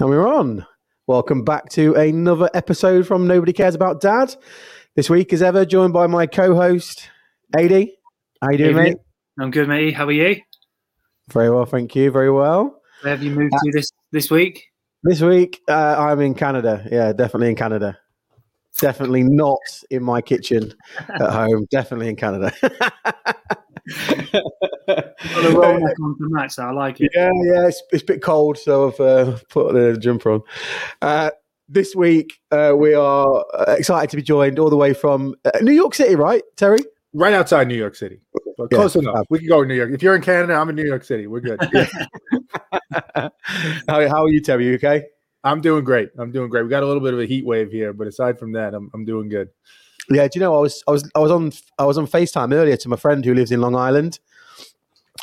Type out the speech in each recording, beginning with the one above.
And we're on. Welcome back to another episode from Nobody Cares About Dad. This week, as ever, joined by my co-host, AD. How you doing, mate? I'm good, mate. How are you? Very well, thank you. Very well. Where have you moved to this this week? This week, uh, I'm in Canada. Yeah, definitely in Canada. Definitely not in my kitchen at home. Definitely in Canada. Got a roll neck on to match that. I like it. Yeah, yeah, it's, it's a bit cold, so I've uh, put the jumper on. Uh, this week, uh, we are uh, excited to be joined all the way from uh, New York City, right, Terry? right outside New York City. But Yeah. close enough. We can go to New York. If you're in Canada, I'm in New York City. We're good. how, how are you, Terry? You okay? I'm doing great. I'm doing great. We got a little bit of a heat wave here, but aside from that, I'm I'm doing good. Yeah. Do you know I was I was I was on I was on Facetime earlier to my friend who lives in Long Island,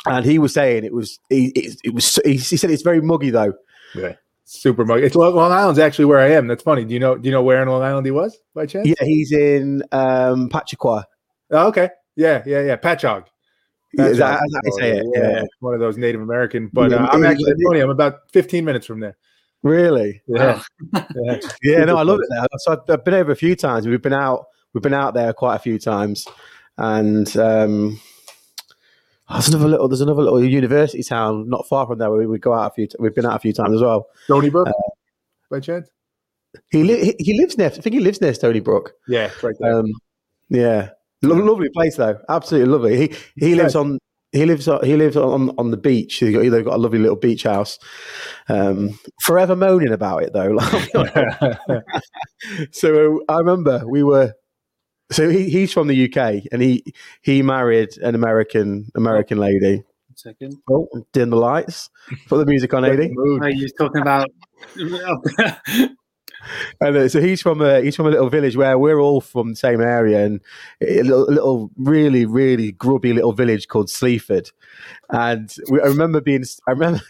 and he was saying it was he it, it was he, he said it's very muggy though. Yeah. Super muggy. It's Long Long Island's actually where I am. That's funny. Do you know do you know where in Long Island he was by chance? Yeah, he's in um, Pachaqua. Oh, okay. Yeah, yeah, yeah. Patchogue. Is that, is that how you say it? Yeah. One of those Native American. But Yeah, uh, I'm actually yeah. funny. I'm about 15 minutes from there. Really? Yeah. yeah. Yeah, no, I love it there. So I've, I've been over a few times. We've been out. We've been out there quite a few times, and um, oh, there's another little. There's another little university town not far from there where we would go out a few. T- we've been out a few times as well. Stony Brook, Uh, by chance? He li- he, he lives near. I think he lives near Stony Brook. Yeah, right. Um, yeah, Lo- lovely place though. Absolutely lovely. He he lives on. He lives on, he lives on, on the beach. He's got, they've got a lovely little beach house. Um, forever moaning about it though. so I remember we were. So he, he's from the UK, and he he married an American American lady. Second. Oh, dim the lights. Put the music on, AD. Oh, you're talking about. And uh, so he's from a he's from a little village where we're all from the same area, and a little, a little really really grubby little village called Sleaford. And we, I remember being I remember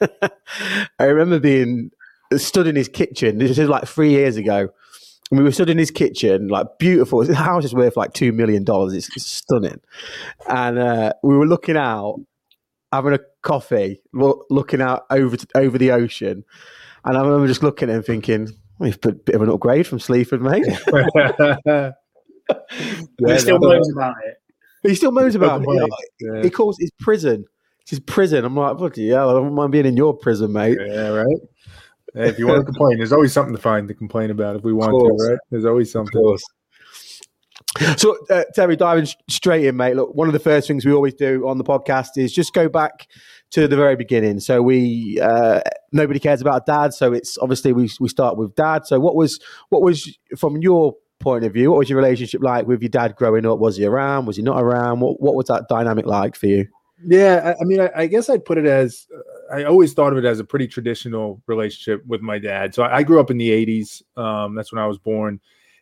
I remember being stood in his kitchen. This is like three years ago. And we were stood in his kitchen, like beautiful. His house is worth like two million dollars. It's, it's stunning. And uh, we were looking out, having a coffee, lo- looking out over to, over the ocean. And I remember just looking at him thinking, well, he's a bit of an upgrade from Sleaford, mate. he still no, knows about it. he still moans about it. Complain. You know, Yeah. He calls it his prison. It's his prison. I'm like, bloody hell, I don't mind being in your prison, mate. Yeah, right. Hey, if you want to complain, there's always something to find to complain about if we want to, right? There's always something. So, uh, Terry, diving straight in, mate. Look, one of the first things we always do on the podcast is just go back to the very beginning. So we uh, nobody cares about dad. So it's obviously we we start with dad. So what was what was from your point of view? What was your relationship like with your dad growing up? Was he around? Was he not around? What what was that dynamic like for you? Yeah, I, I mean, I, I guess I'd put it as uh, I always thought of it as a pretty traditional relationship with my dad. So I, I grew up in the '80s. Um, that's when I was born,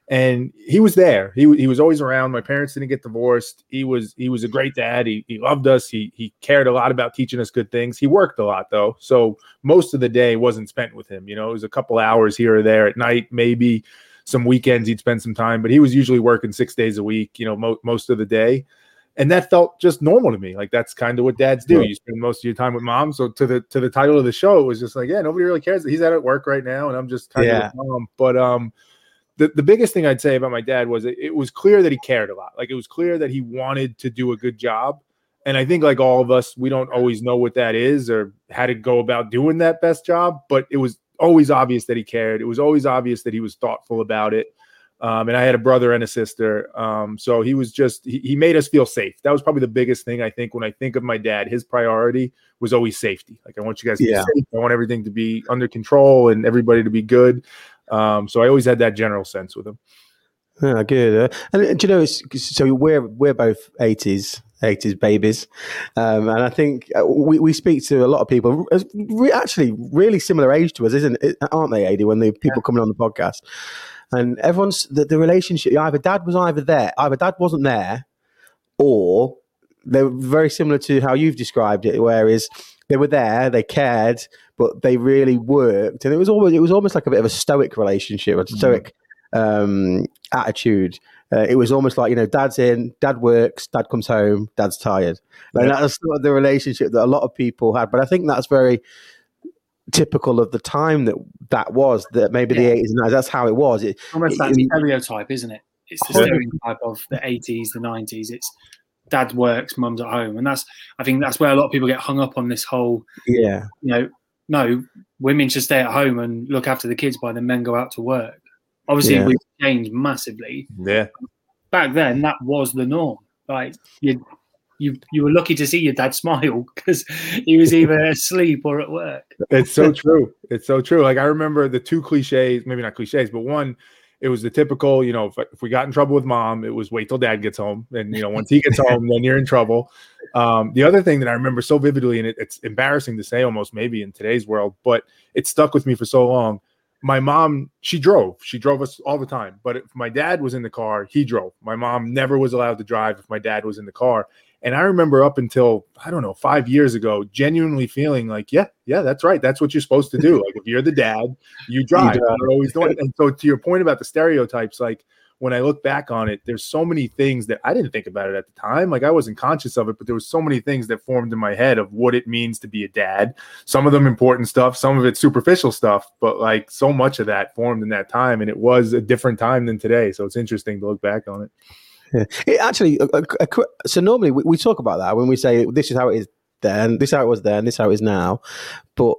and he was there. He he was always around. My parents didn't get divorced. He was he was a great dad. He he loved us. He he cared a lot about teaching us good things. He worked a lot though, so most of the day wasn't spent with him. You know, it was a couple hours here or there at night, maybe some weekends he'd spend some time, but he was usually working six days a week. You know, mo- most of the day and that felt just normal to me. Like that's kind of what dads do. You spend most of your time with mom. So to the to the title of the show it was just like yeah nobody really cares. That he's out at work right now and i'm just kind Yeah. of with mom. But um the, the biggest thing i'd say about my dad was it, it was clear that he cared a lot. Like it was clear that he wanted to do a good job. And i think like all of us we don't always know what that is or how to go about doing that best job but it was always obvious that he cared. It was always obvious that he was thoughtful about it um, and I had a brother and a sister. Um, so he was just he, he made us feel safe. That was probably the biggest thing I think when I think of my dad. His priority was always safety. Like I want you guys to Yeah. be safe. I want everything to be under control and everybody to be good. Um, so I always had that general sense with him. Yeah, good. Uh, and uh, do you know? It's, so we're we're both eighties eighties babies, um, and I think uh, we, we speak to a lot of people. uh, Re- actually, really similar age to us, isn't it? Aren't they, Adi? When the people coming on the podcast, and everyone's the, the relationship. Either dad was either there, either dad wasn't there, or they're very similar to how you've described it. Whereas they were there, they cared, but they really worked, and it was almost it was almost like a bit of a stoic relationship, a stoic um, attitude. Uh, it was almost like you know, dad's in, dad works, dad comes home, dad's tired. And Yeah. that's sort of the relationship that a lot of people had. But I think that's very typical of the time that that was. That maybe the eighties and 90s, that's how it was. It, almost that it- stereotype, isn't it? It's the stereotype of the eighties, the nineties. It's dad works, mum's at home, and that's I think that's where a lot of people get hung up on this whole. yeah, You know, no, women should stay at home and look after the kids while the men go out to work. Obviously, Yeah. we've changed massively. Yeah. Back then, that was the norm. Like you, you, you were lucky to see your dad smile because he was either asleep or at work. It's so true. It's so true. Like I remember the two cliches, maybe not cliches, but one, it was the typical, you know, if, if we got in trouble with mom, it was wait till dad gets home. And, you know, once he gets home, then you're in trouble. Um, the other thing that I remember so vividly, and it, it's embarrassing to say almost maybe in today's world, but it stuck with me for so long. My mom, she drove. She drove us all the time. But if my dad was in the car, he drove. My mom never was allowed to drive if my dad was in the car. And I remember up until, I don't know, five years ago, genuinely feeling like, yeah, yeah, that's right. That's what you're supposed to do. Like if you're the dad, you drive. drive. You're always doing. And so to your point about the stereotypes, like when I look back on it, there's so many things that I didn't think about it at the time. Like I wasn't conscious of it, but there was so many things that formed in my head of what it means to be a dad. Some of them important stuff, some of it superficial stuff, but like so much of that formed in that time. And it was a different time than today. So it's interesting to look back on it. Yeah. It actually, a, a- a so normally we, we talk about that when we say this is how it is then, this is how it was then, this is how it is now. But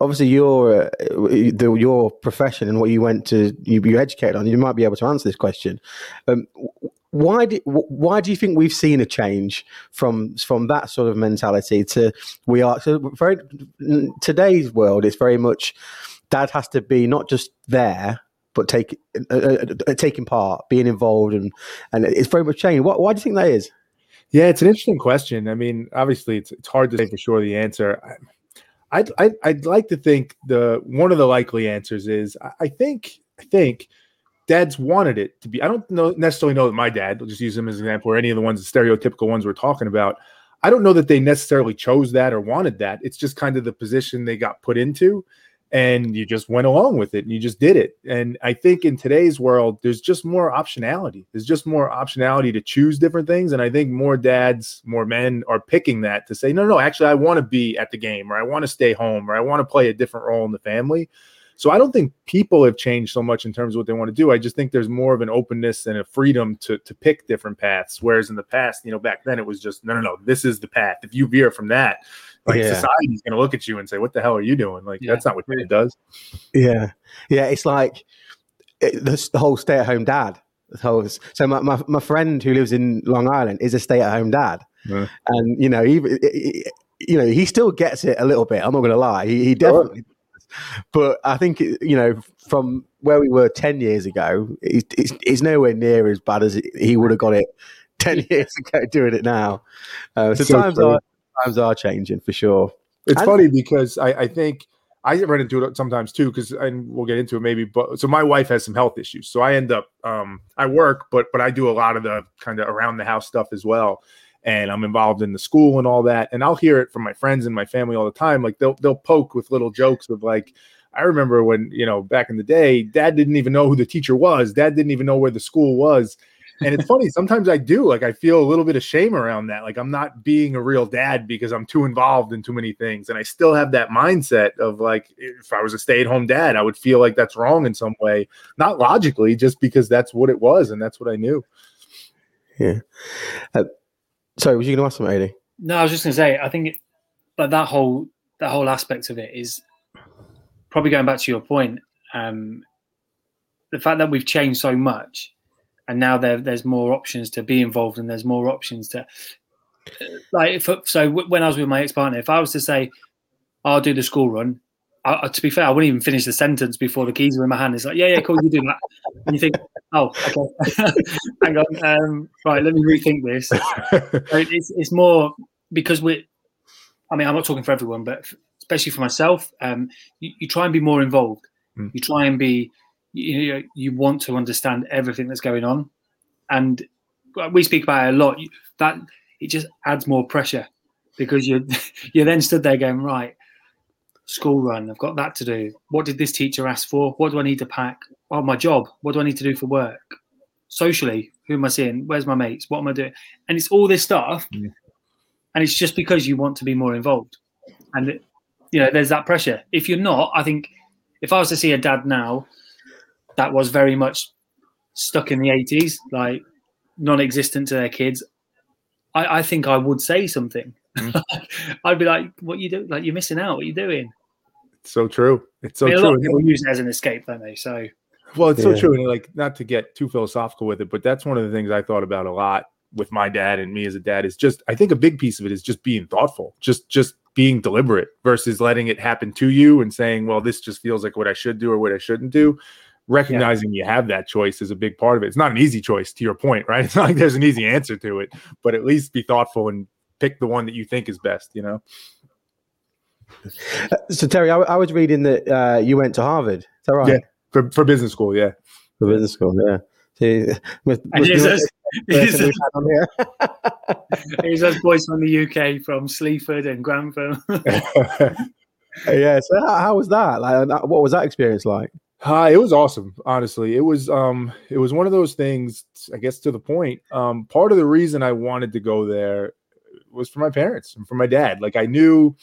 obviously, your uh, the, your profession and what you went to, you, you educated on, you might be able to answer this question. Um, why do why do you think we've seen a change from from that sort of mentality to we are so very today's world? It's very much dad has to be not just there but take uh, uh, uh, taking part, being involved, and and it's very much changed. Why, why do you think that is? Yeah, it's an interesting question. I mean, obviously, it's, it's hard to say for sure the answer. I- I'd, I'd I'd like to think the one of the likely answers is I, I think I think dads wanted it to be. I don't know necessarily know that my dad. I'll just use him as an example, or any of the ones, the stereotypical ones we're talking about. I don't know that they necessarily chose that or wanted that. It's just kind of the position they got put into, and you just went along with it and you just did it. And I think in today's world, there's just more optionality. There's just more optionality to choose different things. And I think more dads, more men are picking that to say, no, no, actually, I want to be at the game or I want to stay home or I want to play a different role in the family. So I don't think people have changed so much in terms of what they want to do. I just think there's more of an openness and a freedom to to pick different paths. Whereas in the past, you know, back then it was just no, no, no. This is the path. If you veer from that, like Yeah. society's going to look at you and say, "What the hell are you doing?" Like Yeah. that's not what it does. Yeah, yeah. It's like it, the, the whole stay-at-home dad. Whole- So my, my my friend who lives in Long Island is a stay-at-home dad, Yeah. and you know, even you know, he still gets it a little bit. I'm not going to lie. He, he definitely. does. But I think you know, from where we were ten years ago, it's, it's, it's nowhere near as bad as he would have got it ten years ago doing it now. Uh, so, So times true. are times are changing for sure. It's And- funny because I, I think I run into it sometimes too, because and we'll get into it maybe. But so my wife has some health issues, so I end up um, I work, but but I do a lot of the kind of around the house stuff as well, and I'm involved in the school and all that. And I'll hear it from my friends and my family all the time. Like they'll they'll poke with little jokes of like. I remember when, you know, back in the day, dad didn't even know who the teacher was. Dad didn't even know where the school was. And it's funny, sometimes I do. Like I feel a little bit of shame around that. Like I'm not being a real dad because I'm too involved in too many things. And I still have that mindset of like if I was a stay-at-home dad, I would feel like that's wrong in some way. Not logically, just because that's what it was and that's what I knew. Yeah. Uh, sorry, was you going to ask something, Eddie? No, I was just going to say, I think, it, but that whole that whole aspect of it is probably going back to your point. Um, the fact that we've changed so much, and now there there's more options to be involved, and there's more options to like. If, so when I was with my ex partner, if I was to say, "I'll do the school run," I- to be fair, I wouldn't even finish the sentence before the keys were in my hand. It's like, "Yeah, yeah, cool, you do that," and you think, "Oh, okay, hang on, um, right, let me rethink this." So it's, it's more because we're I mean, I'm not talking for everyone, but especially for myself, um, you, you try and be more involved. Mm. You try and be, you know, you want to understand everything that's going on, and we speak about it a lot. That it just adds more pressure because you you're then stood there going right. School run. I've got that to do. What did this teacher ask for? What do I need to pack? Oh, my job. What do I need to do for work? Socially, who am I seeing? Where's my mates? What am I doing? And it's all this stuff and it's just because you want to be more involved and it, you know, there's that pressure. If you're not, I think if I was to see a dad now that was very much stuck in the 80s, like non-existent to their kids, I, I think I would say something. Mm. I'd be like, "What you do? Like you're missing out. What are you doing?" It's so true. It's so I mean, true. A lot of people use it as an escape, don't they? So, well, it's Yeah. so true. And like, not to get too philosophical with it, but that's one of the things I thought about a lot with my dad and me as a dad is just, I think a big piece of it is just being thoughtful, just, just being deliberate versus letting it happen to you and saying, well, this just feels like what I should do or what I shouldn't do. Recognizing you have that choice is a big part of it. It's not an easy choice to your point, right? It's not like there's an easy answer to it, but at least be thoughtful and pick the one that you think is best, you know? So Terry, I, I was reading that uh, you went to Harvard. Is that right? Yeah. For, for business school, yeah. For business school, yeah. See, must- and must be here's us, the here's person us, we've had on here. here's us boys from the UK, from Sleaford and Grantham. yeah. So how, how was that? Like, that- what was that experience like? Hi, it was awesome. Honestly, it was um, it was one of those things. I guess to the point. Um, part of the reason I wanted to go there was for my parents and for my dad. Like I knew,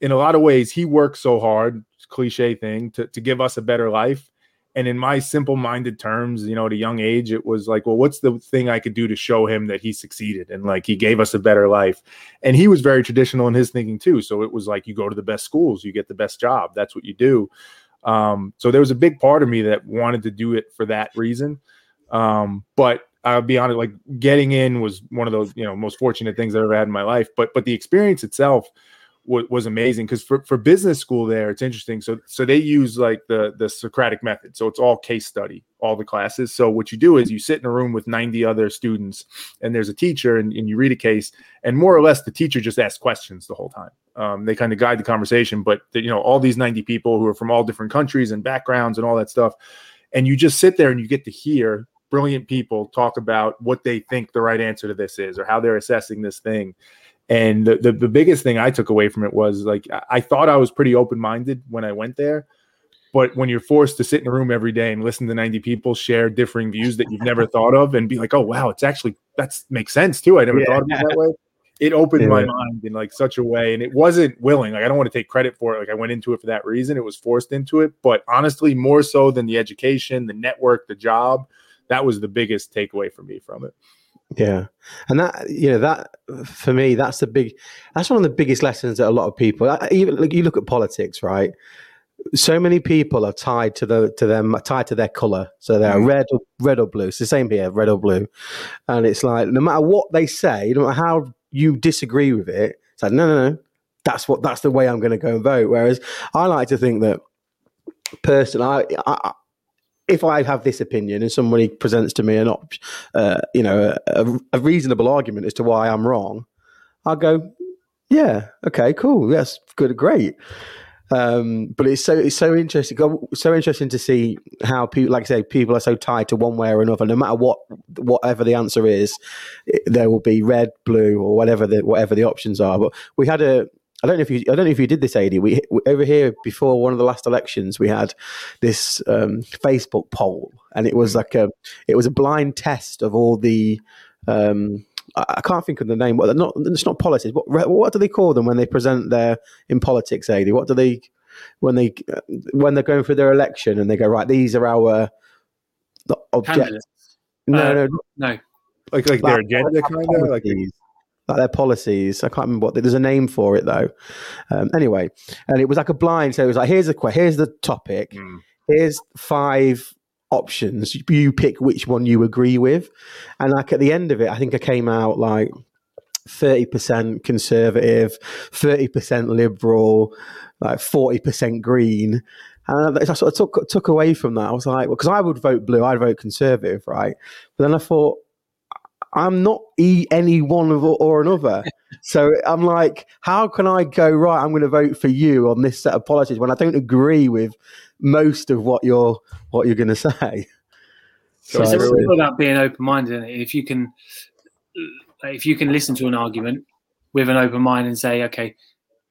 in a lot of ways, he worked so hard. Cliche thing to to give us a better life. And in my simple-minded terms, you know, at a young age, it was like, well, what's the thing I could do to show him that he succeeded and like he gave us a better life? And he was very traditional in his thinking too. So it was like you go to the best schools, you get the best job. That's what you do. Um, so there was a big part of me that wanted to do it for that reason. Um, but I'll be honest, like getting in was one of those, you know, most fortunate things I've ever had in my life. But but the experience itself was, was amazing because for, for business school there, it's interesting. So so they use like the the Socratic method. So it's all case study, all the classes. So what you do is you sit in a room with 90 other students and there's a teacher and, and you read a case and more or less the teacher just asks questions the whole time. Um, they kind of guide the conversation, but the, you know, all these 90 people who are from all different countries and backgrounds and all that stuff. And you just sit there and you get to hear brilliant people talk about what they think the right answer to this is or how they're assessing this thing. And the, the, the biggest thing I took away from it was like, I, thought I was pretty open minded when I went there. But when you're forced to sit in a room every day and listen to 90 people share differing views that you've never thought of and be like, oh, wow, it's actually, that's makes sense too. I never Yeah. thought of it that way. It opened my mind in like such a way. And it wasn't willing. Like, I don't want to take credit for it. Like, I went into it for that reason. It was forced into it. But honestly, more so than the education, the network, the job, that was the biggest takeaway for me from it. Yeah, and that you know that for me that's the big that's one of the biggest lessons that a lot of people even like you look at politics right. So many people are tied to the to them tied to their color, so they're Mm. red or red or blue. It's the same here, red or blue, and it's like no matter what they say, no matter how you disagree with it, it's like no, no, no, that's what that's the way I'm going to go and vote. Whereas I like to think that personally, I, I, if I have this opinion and somebody presents to me an op, uh, you know, a, a reasonable argument as to why I'm wrong, I'll go, yeah, okay, cool, yes, good, great. Um, but it's so it's so interesting, so interesting to see how people, like I say, people are so tied to one way or another. No matter what, whatever the answer is, there will be red, blue, or whatever the whatever the options are. But we had a. I don't know if you. I don't know if you did this, Adi. We, we over here before one of the last elections, we had this um, Facebook poll, and it was like a it was a blind test of all the. Um, I, I can't think of the name. What not? It's not politics. What what do they call them when they present their in politics, Adi? What do they when they when they're going for their election and they go right? These are our objectives. Candidates. No, Uh, no, No, Like, like their agenda, kind of like policies. Like their policies. I can't remember what there's a name for it though. Um, anyway, and it was like a blind. So it was like here's the que- here's the topic. Mm. Here's five options. You pick which one you agree with, and like at the end of it, I think I came out like. 30% conservative, 30% liberal, like 40% green. And I sort of took, took away from that. I was like, well, because I would vote blue, I'd vote conservative, right? But then I thought, I'm not e- any one of or another. so I'm like, how can I go right? I'm going to vote for you on this set of policies when I don't agree with most of what you're what you're going to say. So it's all about being open-minded. Isn't? If you can, if you can listen to an argument with an open mind and say, "Okay,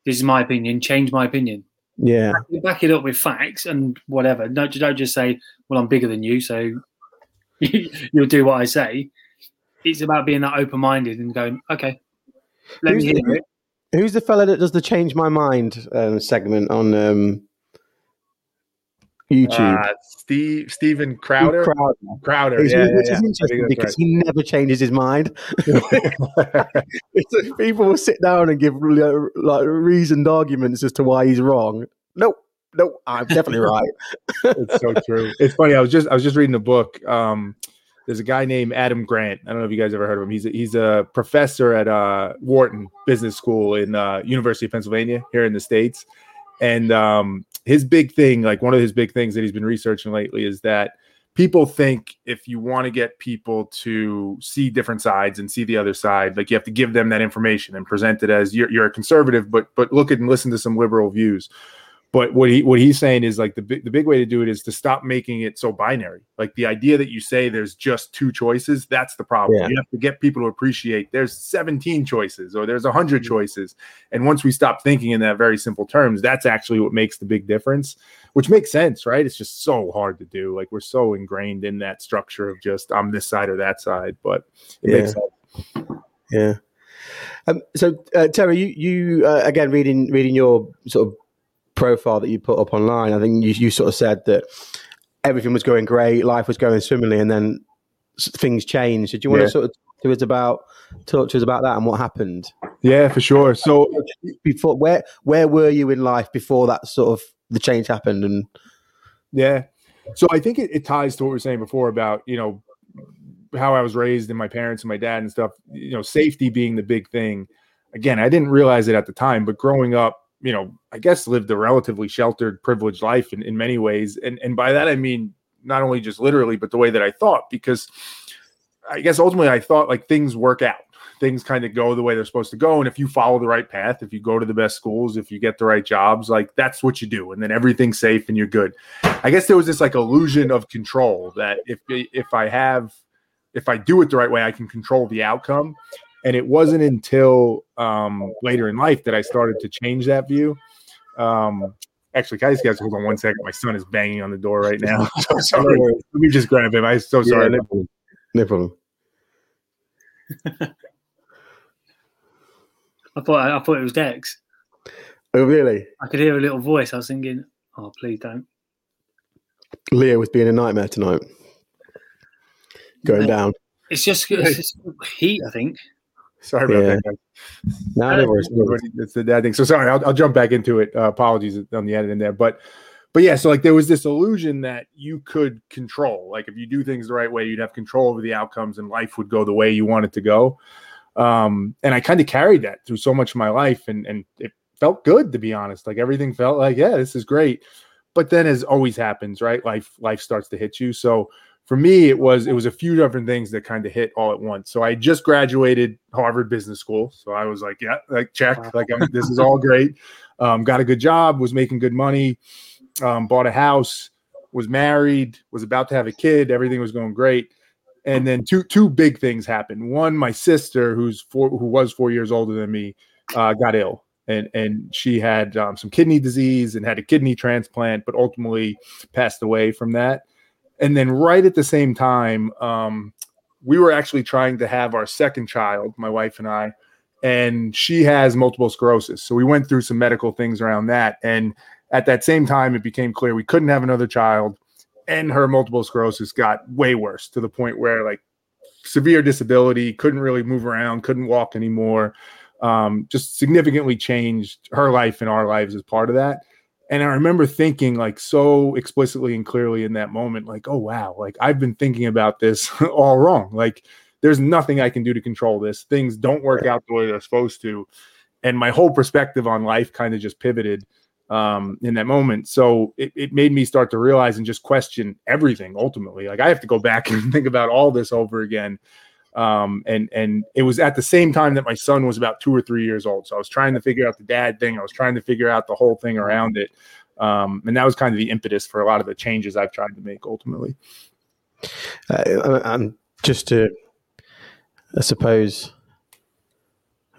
this is my opinion. Change my opinion." Yeah, Back it up with facts and whatever. Don't don't just say, "Well, I'm bigger than you, so you'll do what I say." It's about being that open-minded and going, "Okay, let me Who's- hear it." Who's the fella that does the change my mind um, segment on um, YouTube? Uh, Steve Steven Crowder. Crowder. Crowder. It's, Yeah, which yeah, is yeah. interesting because that's he never changes his mind. like people will sit down and give like reasoned arguments as to why he's wrong. Nope, nope, I'm definitely right. it's so true. It's funny. I was just I was just reading a book. Um, there's a guy named Adam Grant. I don't know if you guys ever heard of him. He's a, he's a professor at uh, Wharton Business School in uh, University of Pennsylvania here in the states. And um, his big thing, like one of his big things that he's been researching lately, is that people think if you want to get people to see different sides and see the other side, like you have to give them that information and present it as you're, you're a conservative, but but look at and listen to some liberal views. But what he what he's saying is like the big the big way to do it is to stop making it so binary. Like the idea that you say there's just two choices, that's the problem. Yeah. You have to get people to appreciate there's 17 choices or there's 100 choices. And once we stop thinking in that very simple terms, that's actually what makes the big difference, which makes sense, right? It's just so hard to do. Like we're so ingrained in that structure of just I'm this side or that side, but it makes sense. Yeah. Um, so uh, Terry, you, you uh, again reading reading your sort of profile that you put up online. I think you, you sort of said that everything was going great, life was going swimmingly, and then things changed. Did you want Yeah. to sort of talk to us about talk to us about that and what happened Yeah, for sure. So before? Where where were you in life before that sort of the change happened? And Yeah. So I think it, it ties to what we were saying before about, you know, how I was raised and my parents and my dad and stuff, you know, safety being the big thing. Again, I didn't realize it at the time, but growing up, you know, I guess lived a relatively sheltered, privileged life in, in many ways. And and by that I mean not only just literally, but the way that I thought, because I guess ultimately I thought like things work out. Things kind of go the way they're supposed to go. And if you follow the right path, if you go to the best schools, if you get the right jobs, like that's what you do. And then everything's safe and you're good. I guess there was this like illusion of control that if if I have if I do it the right way, I can control the outcome. And it wasn't until um, later in life that I started to change that view. Um, actually, guys, guys, hold on one second. My son is banging on the door right now. so sorry. Let me just grab him. I'm so sorry. Yeah, no problem. No problem. I thought I thought it was Dex. Oh, really? I could hear a little voice. I was thinking, oh, please don't. Leo was being a nightmare tonight. Going down. It's just, it's just heat, I think. Sorry about Yeah. that. Guys. No, no worries. no worries. It's the dad thing. So sorry, I'll, I'll jump back into it. Uh, apologies on the editing there, but but yeah, so like there was this illusion that you could control. Like if you do things the right way, you'd have control over the outcomes, and life would go the way you want it to go. Um, and I kind of carried that through so much of my life, and and it felt good to be honest. Like everything felt like yeah, this is great. But then, as always happens, right? Life life starts to hit you. So for me, it was it was a few different things that kind of hit all at once. So I just graduated Harvard Business School, so I was like, yeah, like check, like I'm, this is all great. Um, got a good job, was making good money, um, bought a house, was married, was about to have a kid. Everything was going great, and then two two big things happened. One, my sister, who's four, who was four years older than me, uh, got ill. And, and she had um, some kidney disease and had a kidney transplant, but ultimately passed away from that and then right at the same time um, we were actually trying to have our second child my wife and i and she has multiple sclerosis. So we went through some medical things around that. And at that same time it became clear we couldn't have another child and her multiple sclerosis got way worse to the point where like severe disability couldn't really move around couldn't walk anymore. Um, just significantly changed her life and our lives as part of that and I remember thinking like so explicitly and clearly in that moment, like, oh wow, like I've been thinking about this all wrong. Like there's nothing I can do to control this. Things don't work out the way they're supposed to. And my whole perspective on life kind of just pivoted um, in that moment. So it, it made me start to realize and just question everything ultimately. Like I have to go back and think about all this over again. Um, and and it was at the same time that my son was about two or three years old. So I was trying to figure out the dad thing. I was trying to figure out the whole thing around it. Um, and that was kind of the impetus for a lot of the changes I've tried to make ultimately. Uh, and just to, I suppose,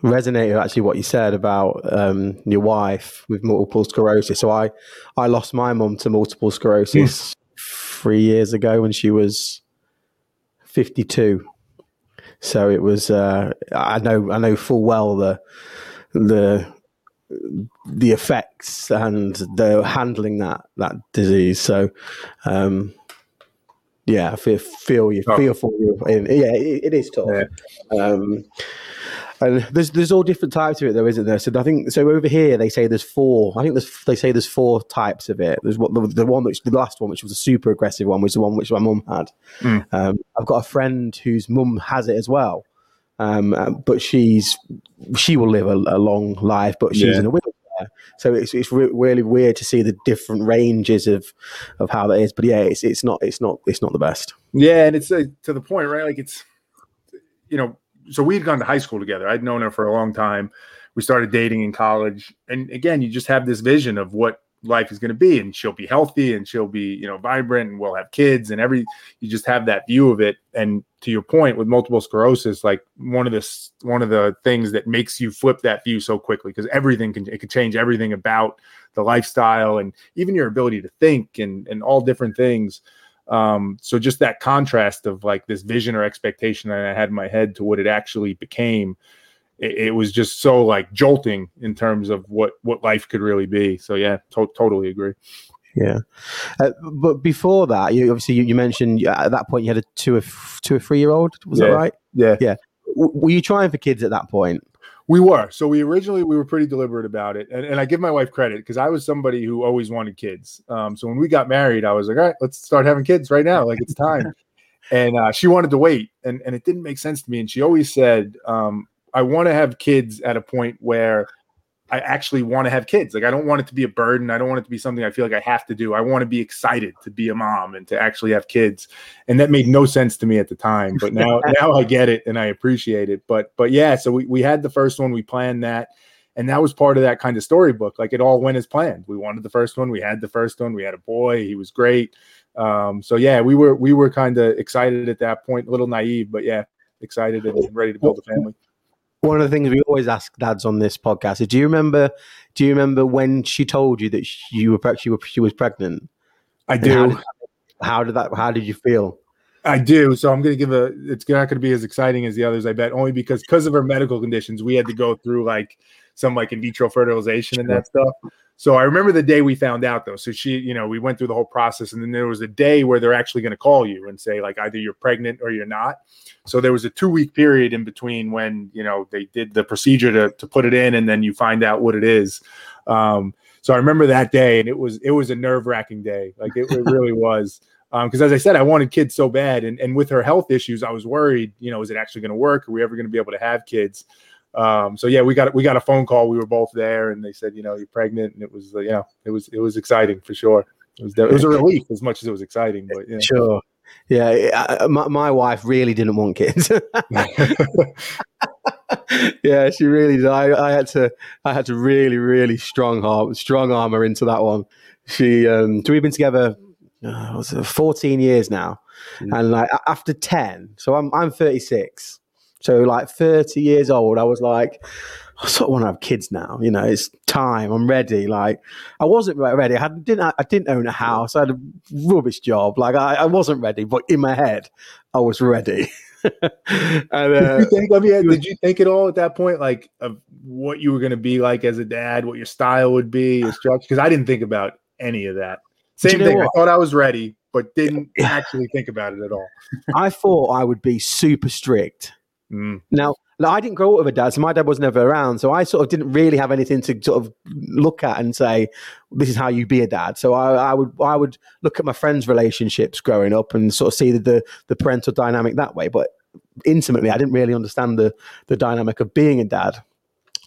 resonate with actually what you said about um, your wife with multiple sclerosis. So I, I lost my mum to multiple sclerosis three years ago when she was fifty-two. So it was. Uh, I know. I know full well the the the effects and the handling that that disease. So, um, yeah, I feel, feel you feel for you. In, yeah, it, it is tough. Yeah. Um, and there's there's all different types of it though, isn't there? So I think so over here they say there's four. I think there's they say there's four types of it. There's what the, the one which the last one, which was a super aggressive one, was the one which my mum had. Mm. Um, I've got a friend whose mum has it as well, um, uh, but she's she will live a, a long life, but she's yeah. in a wheelchair. So it's it's re- really weird to see the different ranges of of how that is. But yeah, it's it's not it's not it's not the best. Yeah, and it's uh, to the point, right? Like it's you know so we'd gone to high school together. I'd known her for a long time. We started dating in college, and again, you just have this vision of what life is going to be, and she'll be healthy, and she'll be you know vibrant, and we'll have kids, and every you just have that view of it. And to your point, with multiple sclerosis, like one of the one of the things that makes you flip that view so quickly because everything can it can change everything about the lifestyle and even your ability to think and and all different things. Um, so just that contrast of like this vision or expectation that I had in my head to what it actually became, it, it was just so like jolting in terms of what what life could really be. So yeah, to- totally agree. Yeah, uh, but before that, you obviously you, you, mentioned at that point you had a two or two or three year old. Was yeah. that right? Yeah, yeah. W- were you trying for kids at that point? We were. So we originally we were pretty deliberate about it, and, and I give my wife credit because I was somebody who always wanted kids. Um, so when we got married, I was like, all right, let's start having kids right now. Like it's time. and uh, she wanted to wait, and and it didn't make sense to me. And she always said, um, I want to have kids at a point where I actually want to have kids. Like I don't want it to be a burden. I don't want it to be something I feel like I have to do. I want to be excited to be a mom and to actually have kids. And that made no sense to me at the time. But now now I get it and I appreciate it. But but yeah, so we, we had the first one, we planned that. And that was part of that kind of storybook. Like it all went as planned. We wanted the first one, we had the first one, we had a boy, he was great. Um, so yeah, we were we were kind of excited at that point, a little naive, but yeah, excited and ready to build a family one of the things we always ask dads on this podcast is do you remember do you remember when she told you that she, were she, were, she was pregnant? I do how did, how did, that how did you feel? I do. So i'm going to give a it's not going to be as exciting as the others i bet only because because of her medical conditions we had to go through like some like in vitro fertilization and that stuff so I remember the day we found out though. So she, you know, we went through the whole process and then there was a day where they're actually going to call you and say like either you're pregnant or you're not. So there was a 2 week period in between when, you know, they did the procedure to to put it in and then you find out what it is. Um so I remember that day and it was it was a nerve-wracking day. Like it, it really was. because um, as I said, I wanted kids so bad, and, and with her health issues, I was worried. You know, is it actually going to work? Are we ever going to be able to have kids? Um, so yeah, we got we got a phone call. We were both there, and they said, you know, you're pregnant, and it was, uh, you know, it was it was exciting for sure. It was it was a relief as much as it was exciting, but yeah. sure. Yeah, my, my wife really didn't want kids. yeah, she really did. I, I, had to, I had to really, really strong arm, strong armor into that one. She, um, so we've been together, uh, was it, 14 years now, mm. and like after 10, so I'm, I'm 36. So, like 30 years old, I was like, I sort of want to have kids now. You know, it's time. I'm ready. Like, I wasn't ready. I didn't. I didn't own a house. I had a rubbish job. Like, I, I wasn't ready, but in my head, I was ready. and, uh, did, you think, I mean, did you think at all at that point, like, of what you were going to be like as a dad, what your style would be, your structure? Because I didn't think about any of that. Same thing. What? I thought I was ready, but didn't actually think about it at all. I thought I would be super strict Mm. Now, I didn't grow up with a dad, so my dad was never around. So I sort of didn't really have anything to sort of look at and say, "This is how you be a dad." So I, I would I would look at my friends' relationships growing up and sort of see the, the, the parental dynamic that way. But intimately, I didn't really understand the the dynamic of being a dad.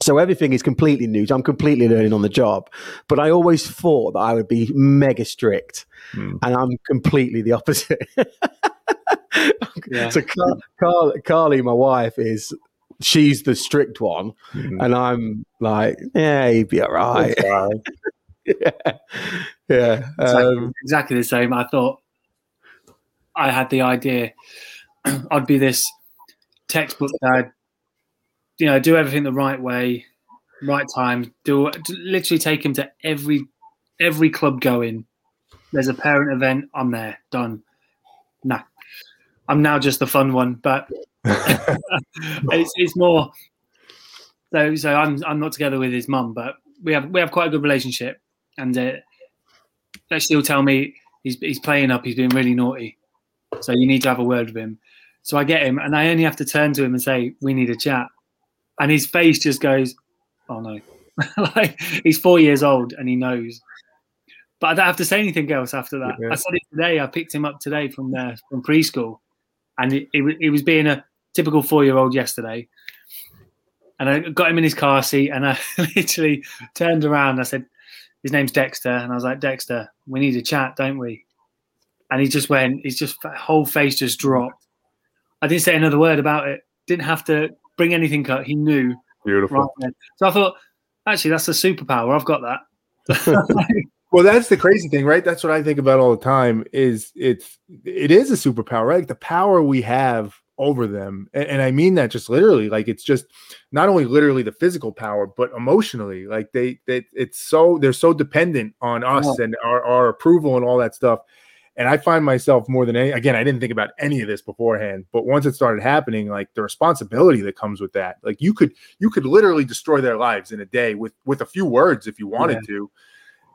So everything is completely new. I'm completely learning on the job. But I always thought that I would be mega strict, mm. and I'm completely the opposite. yeah. So Car- Car- Carly, my wife, is she's the strict one, mm-hmm. and I'm like, yeah, he'd be all right. yeah, yeah, exactly, um, exactly the same. I thought I had the idea I'd be this textbook dad, you know, do everything the right way, right time, do literally take him to every every club going. There's a parent event, I'm there, done. Nah, I'm now just the fun one, but it's, it's more. So, so I'm I'm not together with his mum, but we have we have quite a good relationship, and uh, they still tell me he's he's playing up, he's being really naughty, so you need to have a word with him. So I get him, and I only have to turn to him and say, "We need a chat," and his face just goes, "Oh no!" like he's four years old and he knows. But I don't have to say anything else after that. Yeah. I said it today. I picked him up today from there from preschool, and he, he, he was being a typical four-year-old yesterday. And I got him in his car seat, and I literally turned around. And I said, "His name's Dexter," and I was like, "Dexter, we need a chat, don't we?" And he just went. His just whole face just dropped. I didn't say another word about it. Didn't have to bring anything up. He knew Beautiful. right. So I thought, actually, that's a superpower. I've got that. Well, that's the crazy thing, right? That's what I think about all the time. Is it's it is a superpower, right? The power we have over them, and, and I mean that just literally. Like it's just not only literally the physical power, but emotionally. Like they, they it's so they're so dependent on us and our, our approval and all that stuff. And I find myself more than any again, I didn't think about any of this beforehand, but once it started happening, like the responsibility that comes with that, like you could you could literally destroy their lives in a day with with a few words if you wanted to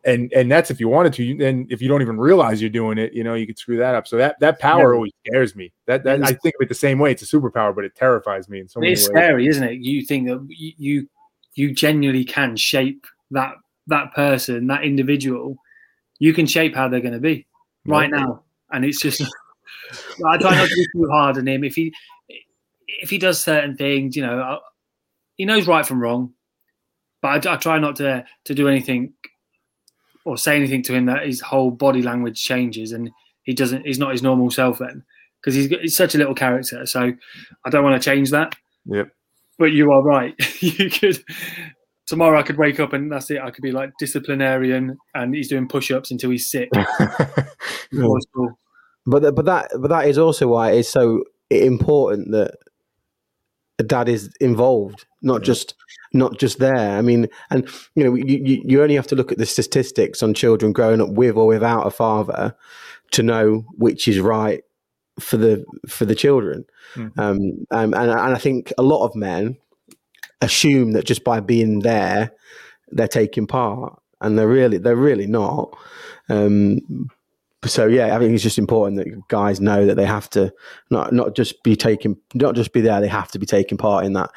and and that's if you wanted to. Then if you don't even realize you're doing it, you know, you could screw that up. So that that power Yeah. always scares me. That that I think of it the same way. It's a superpower, but it terrifies me in so many it's ways. scary, isn't it? You think that you you, genuinely can shape that that person, that individual. You can shape how they're going to be right now, and it's just. I try not to be too hard on him. If he if he does certain things, you know, I, he knows right from wrong. But I, I try not to to do anything or say anything to him that his whole body language changes and he doesn't. He's not his normal self then because he's, he's such a little character. So I don't want to change that. Yep. But you are right. you could tomorrow. I could wake up and that's it. I could be like disciplinarian, and he's doing push-ups until he's sick. before. But th- but that but that is also why it's so important that a dad is involved, not just not just there. I mean, and you know, you, you only have to look at the statistics on children growing up with or without a father to know which is right for the for the children. Mhm. Um, um, and and I think a lot of men assume that just by being there, they're taking part, and they're really they're really not. Um, so yeah, I think it's just important that guys know that they have to not not just be taking not just be there, they have to be taking part in that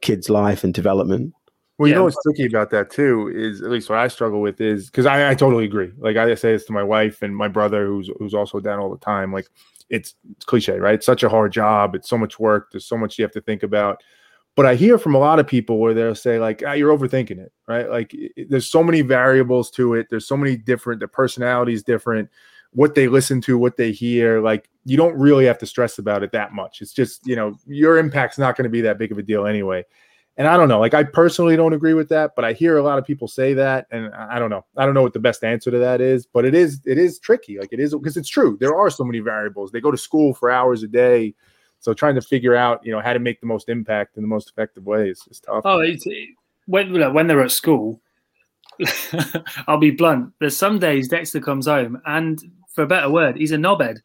kid's life and development. Well, you Yeah. know what's tricky about that too is at least what I struggle with is because I, I totally agree. Like I say this to my wife and my brother, who's who's also down all the time. Like it's, it's cliche, right? It's such a hard job. It's so much work. There's so much you have to think about. But I hear from a lot of people where they'll say like, ah, "You're overthinking it," right? Like it- it- there's so many variables to it. There's so many different. The personality is different. What they listen to, what they hear, like you don't really have to stress about it that much. It's just you know your impact's not going to be that big of a deal anyway. And I don't know, like I personally don't agree with that, but I hear a lot of people say that, and I don't know. I don't know what the best answer to that is, but it is it is tricky. Like it is because it's true. There are so many variables. They go to school for hours a day, so trying to figure out you know how to make the most impact in the most effective way is, tough. Oh, it's, it, when when they're at school, I'll be blunt. There's some days Dexter comes home, and for a better word, he's a knobhead.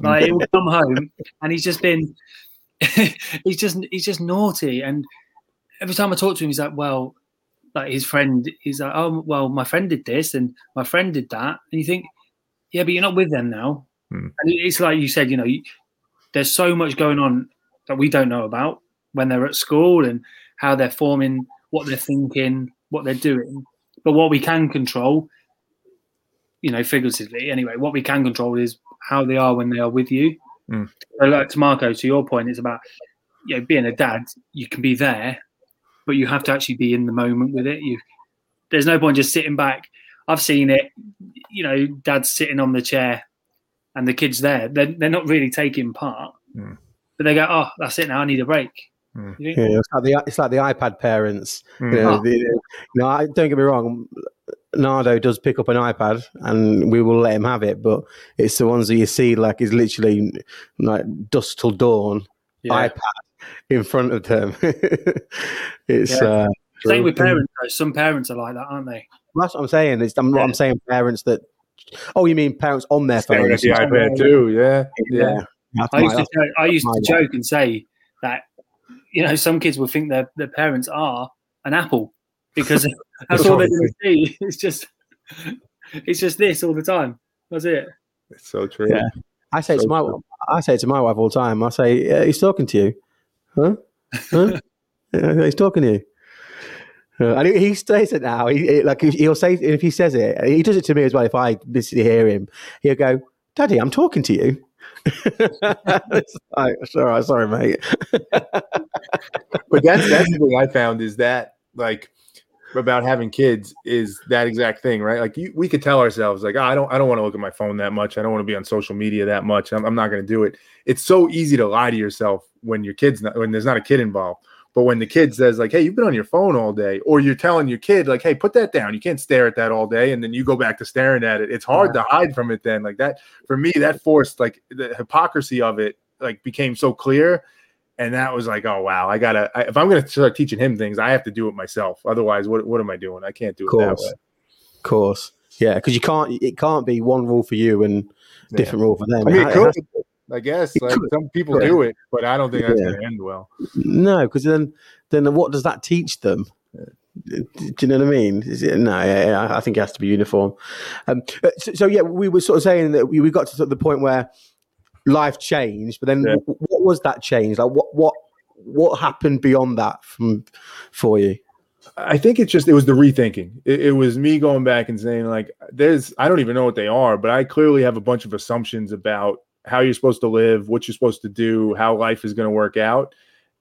Like he'll come home, and he's just been, he's just he's just naughty. And every time I talk to him, he's like, "Well, like his friend, he's like, oh, well, my friend did this, and my friend did that." And you think, yeah, but you're not with them now. Hmm. And it's like you said, you know, you, there's so much going on that we don't know about when they're at school and how they're forming, what they're thinking, what they're doing. But what we can control, you know, figuratively anyway, what we can control is how they are when they are with you. Mm. So like to Marco, to your point, it's about you know, being a dad, you can be there, but you have to actually be in the moment with it. You there's no point just sitting back. I've seen it, you know, dad's sitting on the chair and the kids there. They're, they're not really taking part. Mm. But they go, Oh, that's it now, I need a break. Mm. Yeah, it's like the it's like the iPad parents. Mm. You know, Oh. the, you know, I, don't get me wrong. Nardo does pick up an iPad, and we will let him have it. But it's the ones that you see, like, is literally like dusk till dawn, Yeah. iPad in front of them. it's Yeah. uh, Same with parents though. Some parents are like that, aren't they? That's what I'm saying. It's, I'm, Yeah. I'm saying parents that. Oh, you mean parents on their phone? the iPad too. Yeah, yeah. That's I my- used to joke, I used to joke and say that you know some kids will think their their parents are an apple because that's all they're going to see. It's just it's just this all the time. That's it. It's so true. Yeah. I say it So to my true. I say it to my wife all the time. I say, yeah, he's talking to you, huh? Huh? yeah, he's talking to you. Uh, and he, he says it now. He, he- like he'll say if he says it, he does it to me as well. If I basically hear him, he'll go, "Daddy, I'm talking to you." Sorry, sorry, mate. but that's that's the thing I found is that like about having kids is that exact thing, right? Like you, we could tell ourselves like, "Oh, I don't, I don't want to look at my phone that much. I don't want to be on social media that much. I'm, I'm not going to do it. It's so easy to lie to yourself when your kid's not, when there's not a kid involved. But when the kid says like, "Hey, you've been on your phone all day," or you're telling your kid like, "Hey, put that down. You can't stare at that all day," and then you go back to staring at it. It's hard to hide from it. Then like that for me, that forced like the hypocrisy of it like became so clear and that was like, oh wow, I gotta. I, if I'm gonna start teaching him things, I have to do it myself. Otherwise, what what am I doing? I can't do it that Course. way. Of course, yeah, because you can't. It can't be one rule for you and Yeah. different rule for them. I mean, it could. I guess like some people Yeah. do it, but I don't think that's Yeah. gonna end well. No, because then, then what does that teach them? Do you know what I mean? Is it, no, yeah, I think it has to be uniform. Um, uh, so, so, yeah, we were sort of saying that we, we got to sort of the point where life changed, but then w- what was that change? Like, what, what, what happened beyond that from for you? I think it's just it was the rethinking. It, it was me going back and saying like, there's I don't even know what they are, but I clearly have a bunch of assumptions about how you're supposed to live, what you're supposed to do, how life is going to work out,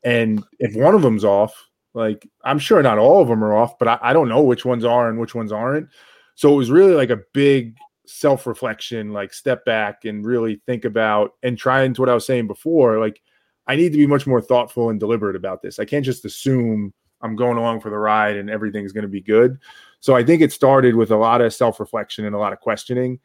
and if one of them's off, like I'm sure not all of them are off, but I, I don't know which ones are and which ones aren't. So it was really like a big self reflection, like step back and really think about and try into what I was saying before. Like I need to be much more thoughtful and deliberate about this. I can't just assume I'm going along for the ride and everything's going to be good. So I think it started with a lot of self reflection and a lot of questioning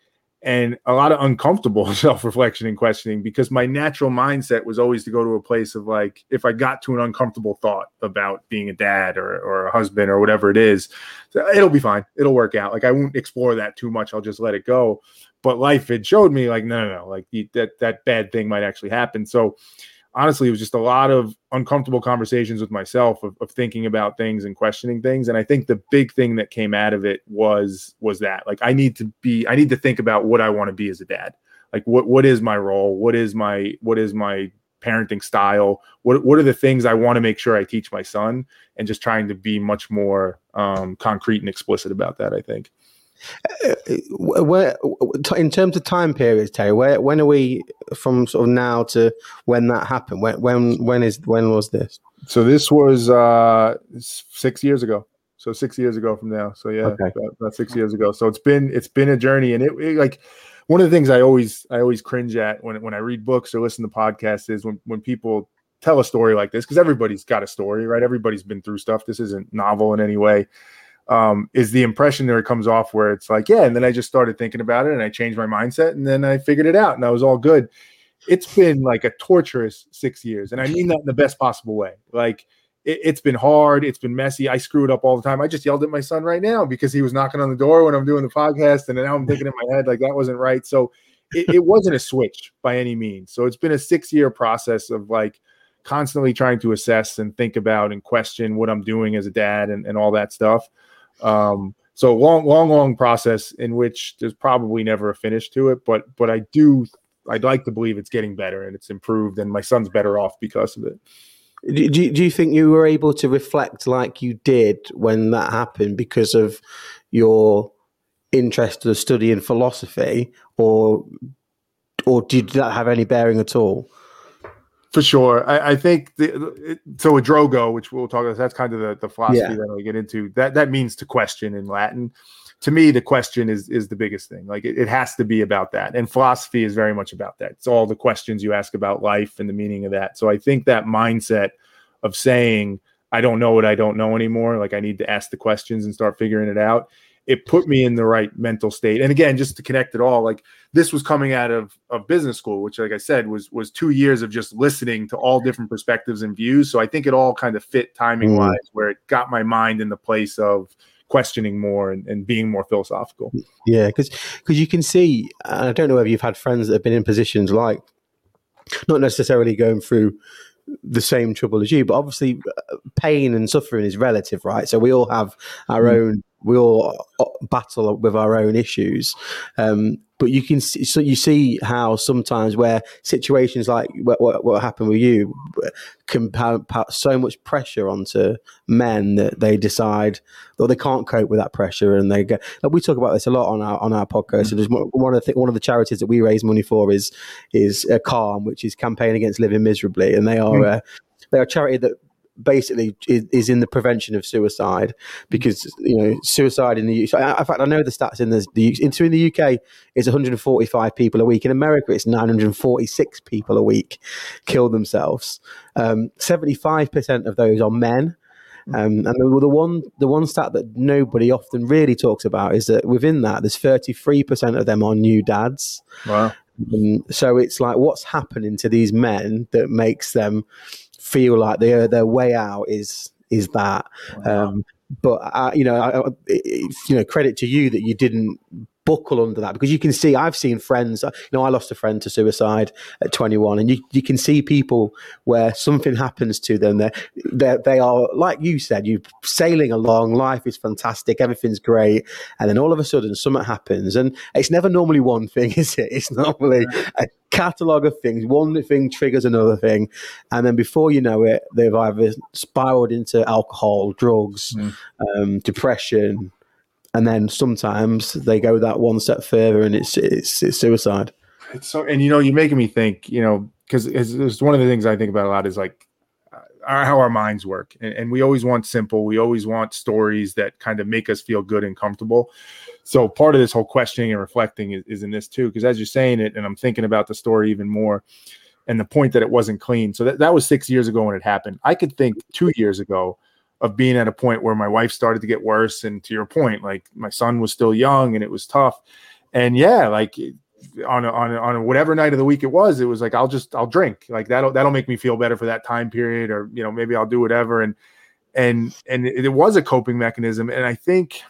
and a lot of uncomfortable self reflection and questioning because my natural mindset was always to go to a place of like, if I got to an uncomfortable thought about being a dad or, or a husband or whatever it is, it'll be fine. It'll work out. Like I won't explore that too much. I'll just let it go. But life had showed me like, no, no, no, like that, that bad thing might actually happen. So honestly, it was just a lot of uncomfortable conversations with myself of, of thinking about things and questioning things. And I think the big thing that came out of it was was that like I need to be I need to think about what I want to be as a dad. Like what what is my role? What is my what is my parenting style? What what are the things I want to make sure I teach my son? And just trying to be much more um, concrete and explicit about that. I think. Uh, where, in terms of time periods, Terry, where when are we from sort of now to when that happened? When when when is when was this? So this was uh, six years ago. So six years ago from now. So yeah, Okay. about, about six years ago. So it's been it's been a journey, and it, it, like one of the things I always I always cringe at when when I read books or listen to podcasts is when when people tell a story like this because everybody's got a story, right? Everybody's been through stuff. This isn't novel in any way. Um, is the impression there comes off where it's like, yeah, and then I just started thinking about it and I changed my mindset and then I figured it out and I was all good. It's been like a torturous six years and i mean that in the best possible way. Like it, it's been hard it's been messy. I screw it up all the time. I just yelled at my son right now because he was knocking on the door when i'm doing the podcast and now i'm thinking in my head like that wasn't right. So it, it wasn't a switch by any means. So it's been a six year process of like constantly trying to assess and think about and question what i'm doing as a dad and, and all that stuff um so long long long process in which there's probably never a finish to it but but i do I'd like to believe it's getting better and it's improved, and my son's better off because of it. Do, do, do you think you were able to reflect like you did when that happened because of your interest of studying philosophy, or or did that have any bearing at all? For sure, I, I think the, so. A drogo, which we'll talk about, that's kind of the, the philosophy Yeah. that I get into. That that means to question in Latin. To me, the question is is the biggest thing. Like it, it has to be about that, and philosophy is very much about that. It's all the questions you ask about life and the meaning of that. So I think that mindset of saying I don't know what I don't know anymore. Like I need to ask the questions and start figuring it out. It put me in the right mental state. And again, just to connect it all, like this was coming out of of business school, which, like I said, was was two years of just listening to all different perspectives and views. So I think it all kind of fit timing wise, where it got my mind in the place of questioning more and, and being more philosophical. Yeah, because because you can see, and I don't know whether you've had friends that have been in positions like, not necessarily going through the same trouble as you, but obviously, uh, pain and suffering is relative, right? So we all have our mm. own. We all uh, battle with our own issues, um, but you can see, so you see how sometimes where situations like what, what, what happened with you can put so much pressure onto men that they decide that they can't cope with that pressure and they get like we talk about this a lot on our on our podcast mm-hmm. so one of the one of the charities that we raise money for is is a CALM which is campaign against living miserably and they are mm-hmm. uh, they're a charity that basically is, is, in the prevention of suicide because you know suicide in the UK. in fact I know the stats in the, the in the UK it's 145 people a week. In America it's 946 people a week kill themselves. Um, 75% of those are men. Um, and the, the one the one stat that nobody often really talks about is that within that there's 33% of them are new dads. Wow. Um, so it's like what's happening to these men that makes them feel like their their way out is is that. Wow. Um, but uh, you know, I, you know, credit to you that you didn't buckle under that because you can see I've seen friends you know I lost a friend to suicide at 21 and you, you can see people where something happens to them they they they are like you said you're sailing along life is fantastic everything's great and then all of a sudden something happens and it's never normally one thing is it it's normally a catalogue of things one thing triggers another thing and then before you know it they've either spiraled into alcohol drugs mm. um, depression and then sometimes they go that one step further and it's it's, it's suicide. It's so and you know you're making me think you know because it's, one of the things i think about a lot is like uh, how our minds work. And, and, we always want simple. We always want stories that kind of make us feel good and comfortable. So part of this whole questioning and reflecting is, is in this too because as you're saying it and i'm thinking about the story even more and the point that it wasn't clean. So that, that was six years ago when it happened. I could think two years ago of being at a point where my wife started to get worse. And to your point like my son was still young and it was tough. And yeah like on a, on a, on a whatever night of the week it was it was like I'll just I'll drink. Like that'll that'll make me feel better for that time period or you know maybe I'll do whatever. And and and it, it was a coping mechanism. And I think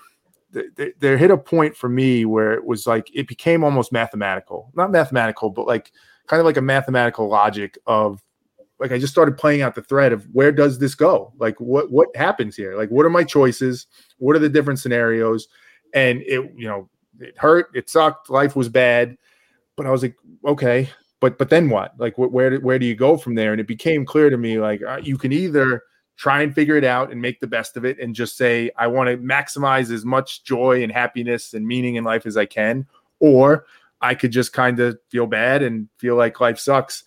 th- th- there hit a point for me where it was like it became almost mathematical not mathematical but like kind of like a mathematical logic of like I just started playing out the thread of where does this go? Like what what happens here? Like what are my choices? What are the different scenarios? And it, you know, it hurt, it sucked, life was bad, but I was like, okay, but but then what? Like wh- where where do you go from there? And it became clear to me like uh, you can either try and figure it out and make the best of it and just say I want to maximize as much joy and happiness and meaning in life as I can, or I could just kind of feel bad and feel like life sucks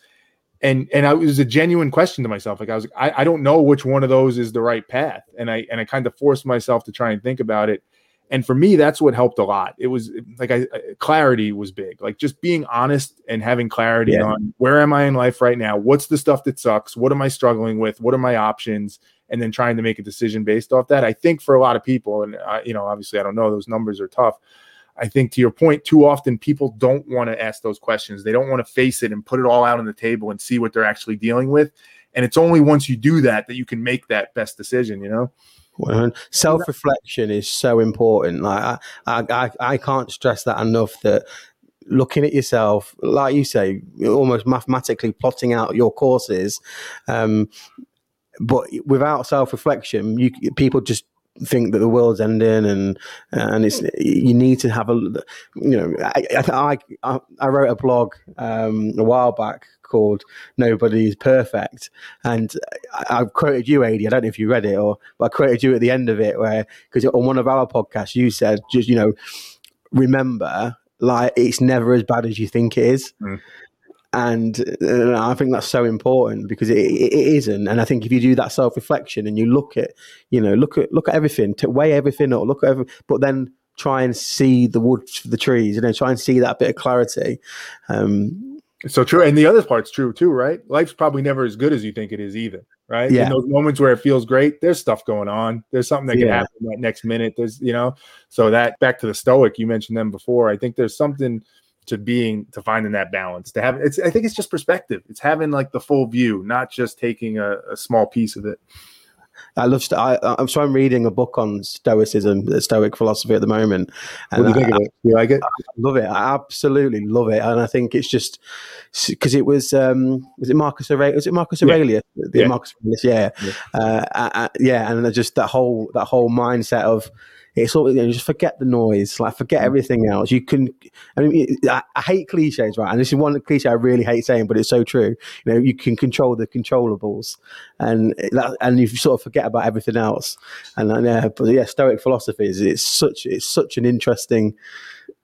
and and I, it was a genuine question to myself. Like I was, I, I don't know which one of those is the right path, and I and I kind of forced myself to try and think about it. And for me, that's what helped a lot. It was like I, clarity was big, like just being honest and having clarity yeah. on where am I in life right now? What's the stuff that sucks? What am I struggling with? What are my options? And then trying to make a decision based off that. I think for a lot of people, and I, you know, obviously I don't know, those numbers are tough I think to your point, too often people don't want to ask those questions. They don't want to face it and put it all out on the table and see what they're actually dealing with. And it's only once you do that that you can make that best decision, you know? Well, self-reflection is so important. Like I, I, I can't stress that enough. That looking at yourself, like you say, almost mathematically plotting out your courses, um, but without self-reflection, people just think that the world's ending and and it's you need to have a you know I I, I wrote a blog um, a while back called Nobody is Perfect. And I, I quoted you AD I don't know if you read it or but I quoted you at the end of it where because on one of our podcasts you said just you know remember like it's never as bad as you think it is. Mm and uh, I think that's so important because it, it isn't. And I think if you do that self reflection and you look at, you know, look at look at everything, to weigh everything up, look at every, but then try and see the wood for the trees, you know, try and see that bit of clarity. Um, so true, and the other part's true too, right? Life's probably never as good as you think it is either, right? Yeah. In those moments where it feels great, there's stuff going on. There's something that can yeah. happen that next minute. There's, you know, so that back to the Stoic, you mentioned them before. I think there's something to being to finding that balance to have it's i think it's just perspective it's having like the full view not just taking a, a small piece of it I love. I, I'm so I'm reading a book on Stoicism, the Stoic philosophy at the moment. What do you think I, of it? You like it? I love it. I absolutely love it, and I think it's just because it was um was it Marcus Aurelius? Was it Marcus Yeah. Aurelius? The Yeah. Marcus Aurelius, yeah, Yeah. Uh, uh, uh, yeah, and just that whole that whole mindset of it's all you know, just forget the noise, like forget everything else. You can, I mean, I, I hate cliches, right? And this is one cliche I really hate saying, but it's so true. You know, you can control the controllables, and that, and you sort of forget about everything else. And uh, yeah, but yeah, Stoic philosophy is it's such it's such an interesting.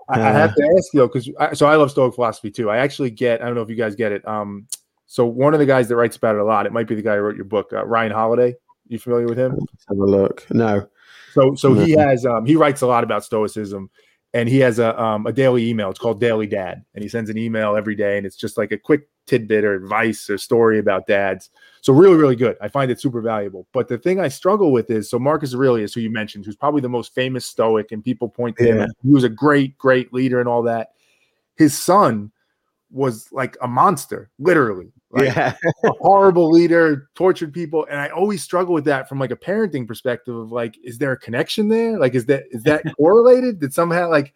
I, I have to ask you though, because so I love Stoic philosophy too. I actually get. I don't know if you guys get it. Um, so one of the guys that writes about it a lot, it might be the guy who wrote your book, uh, Ryan Holiday. You familiar with him? Let's have a look. No, So so he Mhm. has um he writes a lot about stoicism and he has a um a daily email. It's called Daily Dad. And he sends an email every day and it's just like a quick tidbit or advice or story about dads. So really, really good. I find it super valuable. But the thing I struggle with is so Marcus Aurelius, who you mentioned, who's probably the most famous stoic, and people point to him. Yeah. as- He was a great, great leader and all that. His son was like a monster, literally. Like, yeah, a horrible leader, tortured people, and I always struggle with that from like a parenting perspective of like, is there a connection there? Like, is that is that correlated? Did somehow like,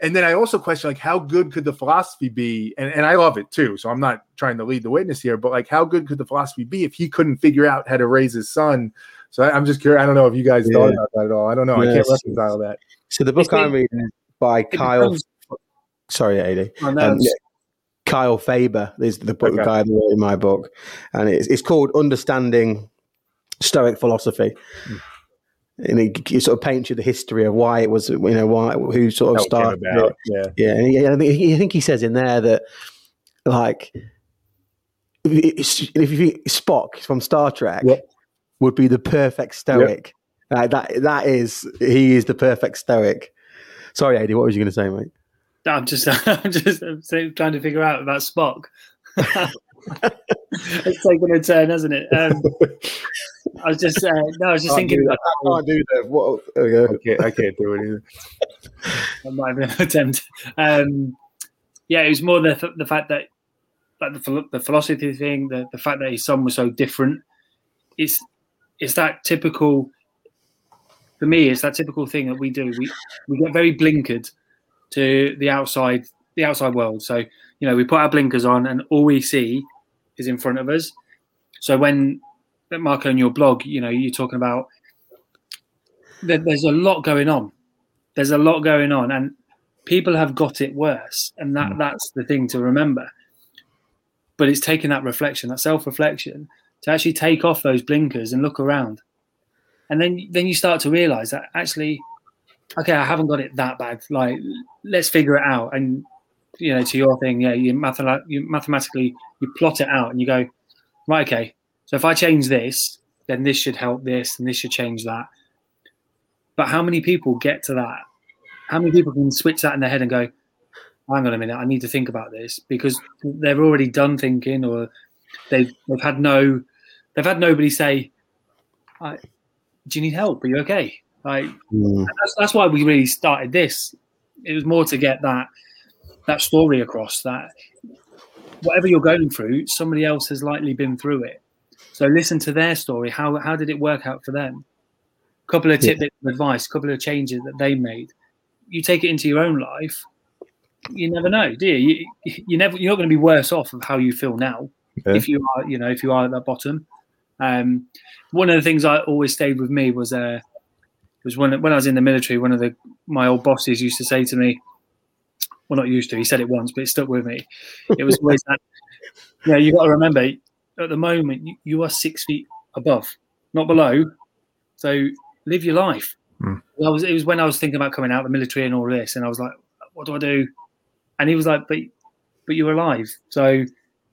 and then I also question like, how good could the philosophy be? And and I love it too, so I'm not trying to lead the witness here, but like, how good could the philosophy be if he couldn't figure out how to raise his son? So I, am just curious. I don't know if you guys thought about that at all. I don't know. I can't Yes. reconcile that. So the book I'm reading is by Kyle. Sorry, AD. Oh, no, Um, yeah, Kyle Faber is the book Okay. guy that wrote in my book, and it's it's called Understanding Stoic Philosophy. Hmm. And it, it sort of paints you the history of why it was, you know, why who sort of How it came started it. Yeah. Yeah, and he, I, think, he- I think he says in there that, like, if you- if you think Spock from Star Trek Yep. would be the perfect Stoic, like that that is he is the perfect Stoic. Sorry, AD, what was you going to say, mate? I'm just, I'm just I'm trying to figure out about Spock. it's taken a turn, hasn't it? Um, I was just, uh, no, I was just Can't thinking do about. I can't do that. What, there we go. I can't, do it either. that might have been an attempt. Um, yeah, it was more the the fact that like the, the philosophy thing, the, the fact that his son was so different. It's it's that typical. For me, it's that typical thing that we do. We we get very blinkered to the outside the outside world. So you know we put our blinkers on, and all we see is in front of us. So when Marco in your blog, you know, you're talking about there, there's a lot going on. There's a lot going on, and people have got it worse, and that Mm. that's the thing to remember. But it's taking that reflection, that self-reflection, to actually take off those blinkers and look around, and then then you start to realize that actually, okay, I haven't got it that bad. Like, let's figure it out. And you know, to your thing, yeah, you, mathema- you mathematically you plot it out, and you go, right, okay. So if I change this, then this should help this, and this should change that. But how many people get to that? How many people can switch that in their head and go, hang on a minute, I need to think about this because they've already done thinking or they've, they've had no, they've had nobody say, "I- do you need help? Are you okay? Like, Mm. that's, that's why we really started this. It was more to get that, that story across that whatever you're going through, somebody else has likely been through it. So listen to their story. How, how did it work out for them? A couple of Yeah. tidbits of advice, a couple of changes that they made. You take it into your own life. You never know, do you? You, you never. You're not going to be worse off of how you feel now Yeah. if you are, you know, if you are at that bottom. Um, one of the things I always stayed with me was uh, was when when I was in the military. One of the my old bosses used to say to me, well, not used to. He said it once, but it stuck with me. It was always that. You know, you got to remember at the moment you, you are six feet above, not below. So live your life. Hmm. I was. It was when I was thinking about coming out of the military and all this, and I was like, "What do I do?" And he was like, "But, but you're alive, so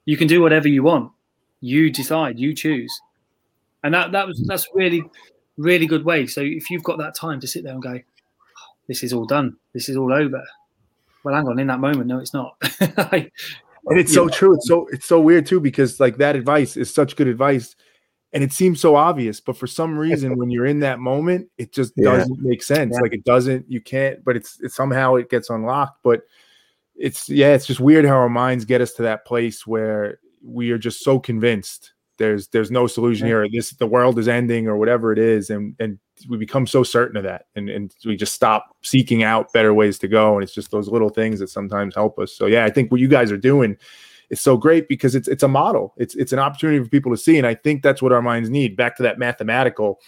you can do whatever you want. You decide. You choose." And that that was that's really, really good way. So if you've got that time to sit there and go, "This is all done. This is all over." Well, hang on. In that moment, no, it's not. Like, And it's so true. It's so it's so weird too because like that advice is such good advice, and it seems so obvious, but for some reason, when you're in that moment, it just Yeah. doesn't make sense. Yeah. Like it doesn't. You can't. But it's, it's somehow it gets unlocked. But it's yeah, it's just weird how our minds get us to that place where we are just so convinced there's there's no solution here. This the world is ending or whatever it is, and and we become so certain of that, and and we just stop seeking out better ways to go. And it's just those little things that sometimes help us. So yeah, I think what you guys are doing is so great because it's it's a model. It's it's an opportunity for people to see, and I think that's what our minds need. Back to that mathematical,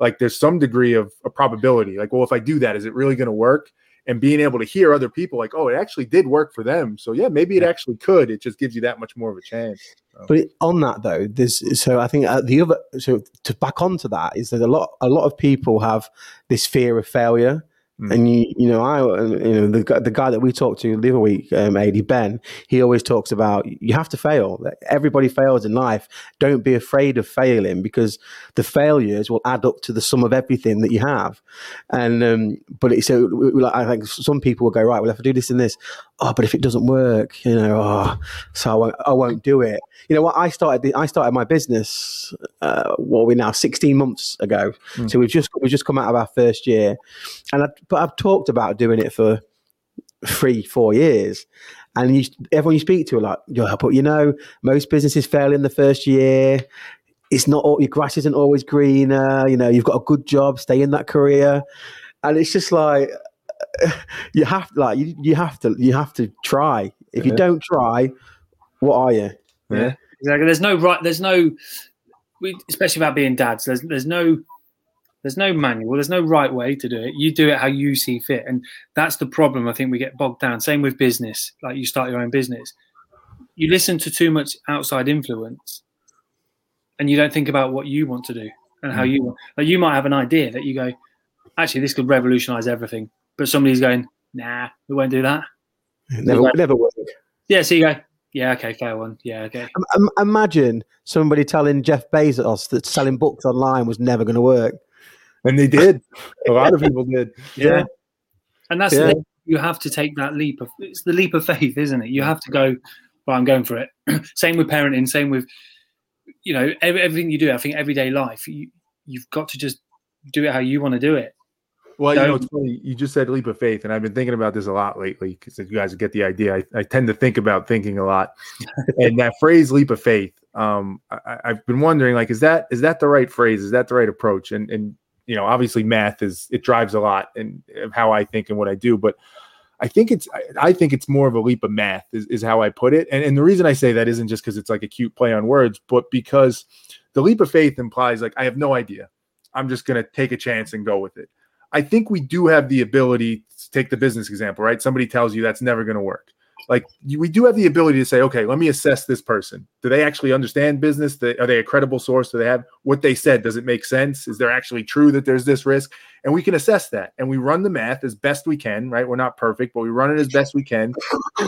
like there's some degree of a probability. Like, well, if I do that, is it really going to work? And being able to hear other people like, oh, it actually did work for them. So yeah, maybe it actually could. It just gives you that much more of a chance. So. But on that though, there's so I think uh, the other so to back onto that is that a lot a lot of people have this fear of failure Mm. And you, you know, I, you know, the the guy that we talked to the other week, um, Ad Ben, he always talks about you have to fail. Everybody fails in life. Don't be afraid of failing because the failures will add up to the sum of everything that you have. And um, but so like, I think some people will go right. Well, if I do this and this, oh, but if it doesn't work, you know, oh, so I won't, I won't do it. You know what? I started, I started my business. Uh, what we now sixteen months ago. Mm. So we've just we've just come out of our first year, and I, but I've talked about doing it for three, four years. And you, everyone you speak to are like, yeah, but you know, most businesses fail in the first year. It's not all your grass isn't always greener. You know, you've got a good job, stay in that career, and it's just like you have like you, you have to you have to try. If you don't try, what are you? Yeah, exactly. There's no right. There's no, we, especially about being dads. There's there's no there's no manual. There's no right way to do it. You do it how you see fit, and that's the problem. I think we get bogged down. Same with business. Like you start your own business, you listen to too much outside influence, and you don't think about what you want to do and how mm. you want. Like you might have an idea that you go, actually, this could revolutionize everything but somebody's going, nah, we won't do that. Never, like, never work. Yeah, so you go, yeah, okay, fair one. Yeah, okay. Um, imagine somebody telling Jeff Bezos that selling books online was never going to work. And they did. A lot of people did. Yeah. yeah. And that's yeah. the, you have to take that leap of it's the leap of faith, isn't it? You have to go, well, I'm going for it. same with parenting, same with you know, every, everything you do, I think everyday life, you, you've got to just do it how you want to do it. Well, you know, it's funny. You just said leap of faith, and I've been thinking about this a lot lately because you guys get the idea. I, I, tend to think about thinking a lot, and that phrase "leap of faith." Um, I, have been wondering, like, is that is that the right phrase? Is that the right approach? And and you know, obviously, math is it drives a lot and how I think and what I do, but I think it's I, think it's more of a leap of math is, is how I put it. And and the reason I say that isn't just because it's like a cute play on words, but because the leap of faith implies like I have no idea. I'm just gonna take a chance and go with it. I think we do have the ability to take the business example, right? Somebody tells you that's never going to work like we do have the ability to say, okay, let me assess this person. Do they actually understand business? Are they a credible source? Do they have what they said? Does it make sense? Is there actually true that there's this risk? And we can assess that and we run the math as best we can, right? We're not perfect, but we run it as best we can.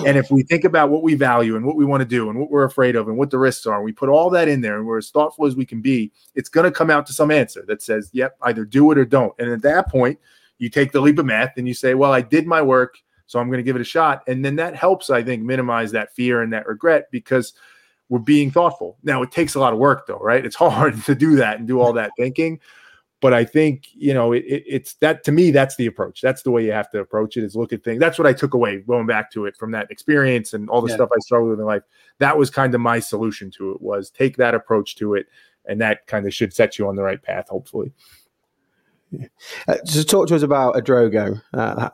And if we think about what we value and what we want to do and what we're afraid of and what the risks are, we put all that in there and we're as thoughtful as we can be, it's going to come out to some answer that says, yep, either do it or don't. And at that point, you take the leap of math and you say, well, I did my work so I'm going to give it a shot. And then that helps, I think, minimize that fear and that regret because we're being thoughtful. Now, it takes a lot of work, though, right? It's hard to do that and do all that thinking. But I think, you know, it, it's that to me, that's the approach. That's the way you have to approach it is look at things. That's what I took away going back to it from that experience and all the yeah. stuff I struggled with in life. That was kind of my solution to it was take that approach to it. And that kind of should set you on the right path, hopefully. Uh, so talk to us about Adrogo. Uh,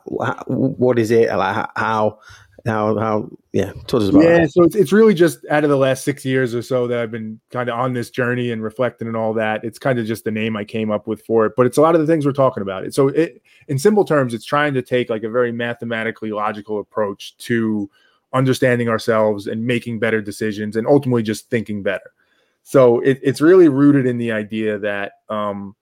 what is it? Like how, how, how? Yeah, talk to us about. Yeah, that. so it's it's really just out of the last six years or so that I've been kind of on this journey and reflecting and all that. It's kind of just the name I came up with for it, but it's a lot of the things we're talking about. It so it in simple terms, it's trying to take like a very mathematically logical approach to understanding ourselves and making better decisions and ultimately just thinking better. So it, it's really rooted in the idea that um,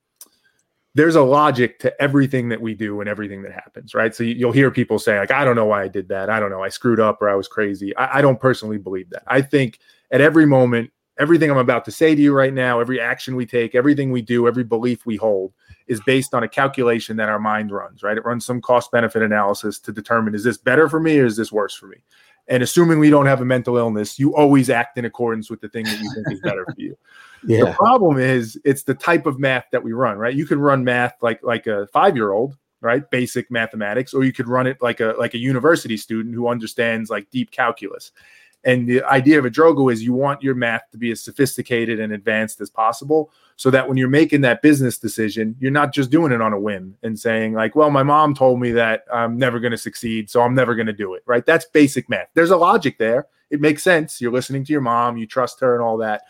there's a logic to everything that we do and everything that happens, right? So you'll hear people say, like, I don't know why I did that. I don't know. I screwed up or I was crazy. I, I, don't personally believe that. I think at every moment, everything I'm about to say to you right now, every action we take, everything we do, every belief we hold is based on a calculation that our mind runs, right? It runs some cost benefit analysis to determine is this better for me or is this worse for me? And assuming we don't have a mental illness, you always act in accordance with the thing that you think is better for you. Yeah. The problem is it's the type of math that we run, right? You can run math like like a five year old, right? Basic mathematics, or you could run it like a like a university student who understands like deep calculus. And the idea of a Drogo is you want your math to be as sophisticated and advanced as possible so that when you're making that business decision, you're not just doing it on a whim and saying, like, well, my mom told me that I'm never going to succeed, so I'm never going to do it, right? That's basic math. There's a logic there. It makes sense. You're listening to your mom, you trust her, and all that.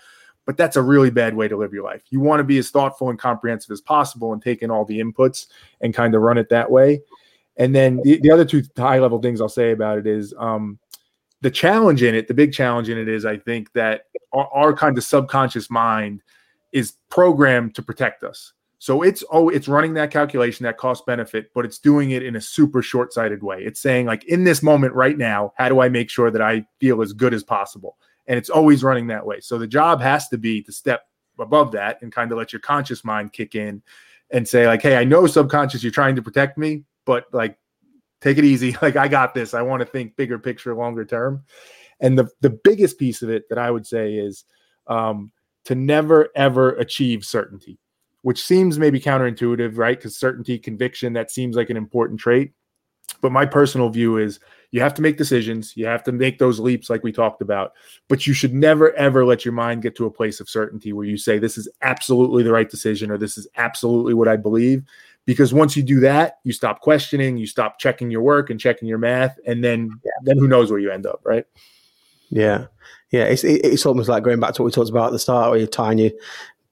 But that's a really bad way to live your life. You want to be as thoughtful and comprehensive as possible and take in all the inputs and kind of run it that way. And then the, the other two high level things I'll say about it is um, the challenge in it, the big challenge in it is I think that our, our kind of subconscious mind is programmed to protect us. So it's oh, it's running that calculation, that cost benefit, but it's doing it in a super short sighted way. It's saying like in this moment right now, how do I make sure that I feel as good as possible? And it's always running that way. So the job has to be to step above that and kind of let your conscious mind kick in and say like, hey, I know subconscious you're trying to protect me, but like take it easy. Like I got this. I want to think bigger picture, longer term. And the the biggest piece of it that I would say is um, to never ever achieve certainty, which seems maybe counterintuitive, right? Because certainty, conviction, that seems like an important trait. But my personal view is you have to make decisions, you have to make those leaps like we talked about, but you should never ever let your mind get to a place of certainty where you say this is absolutely the right decision or this is absolutely what I believe. Because once you do that you stop questioning you stop checking your work and checking your math and then yeah. then who knows where you end up right? Yeah. Yeah it's it's almost like going back to what we talked about at the start where you're tying you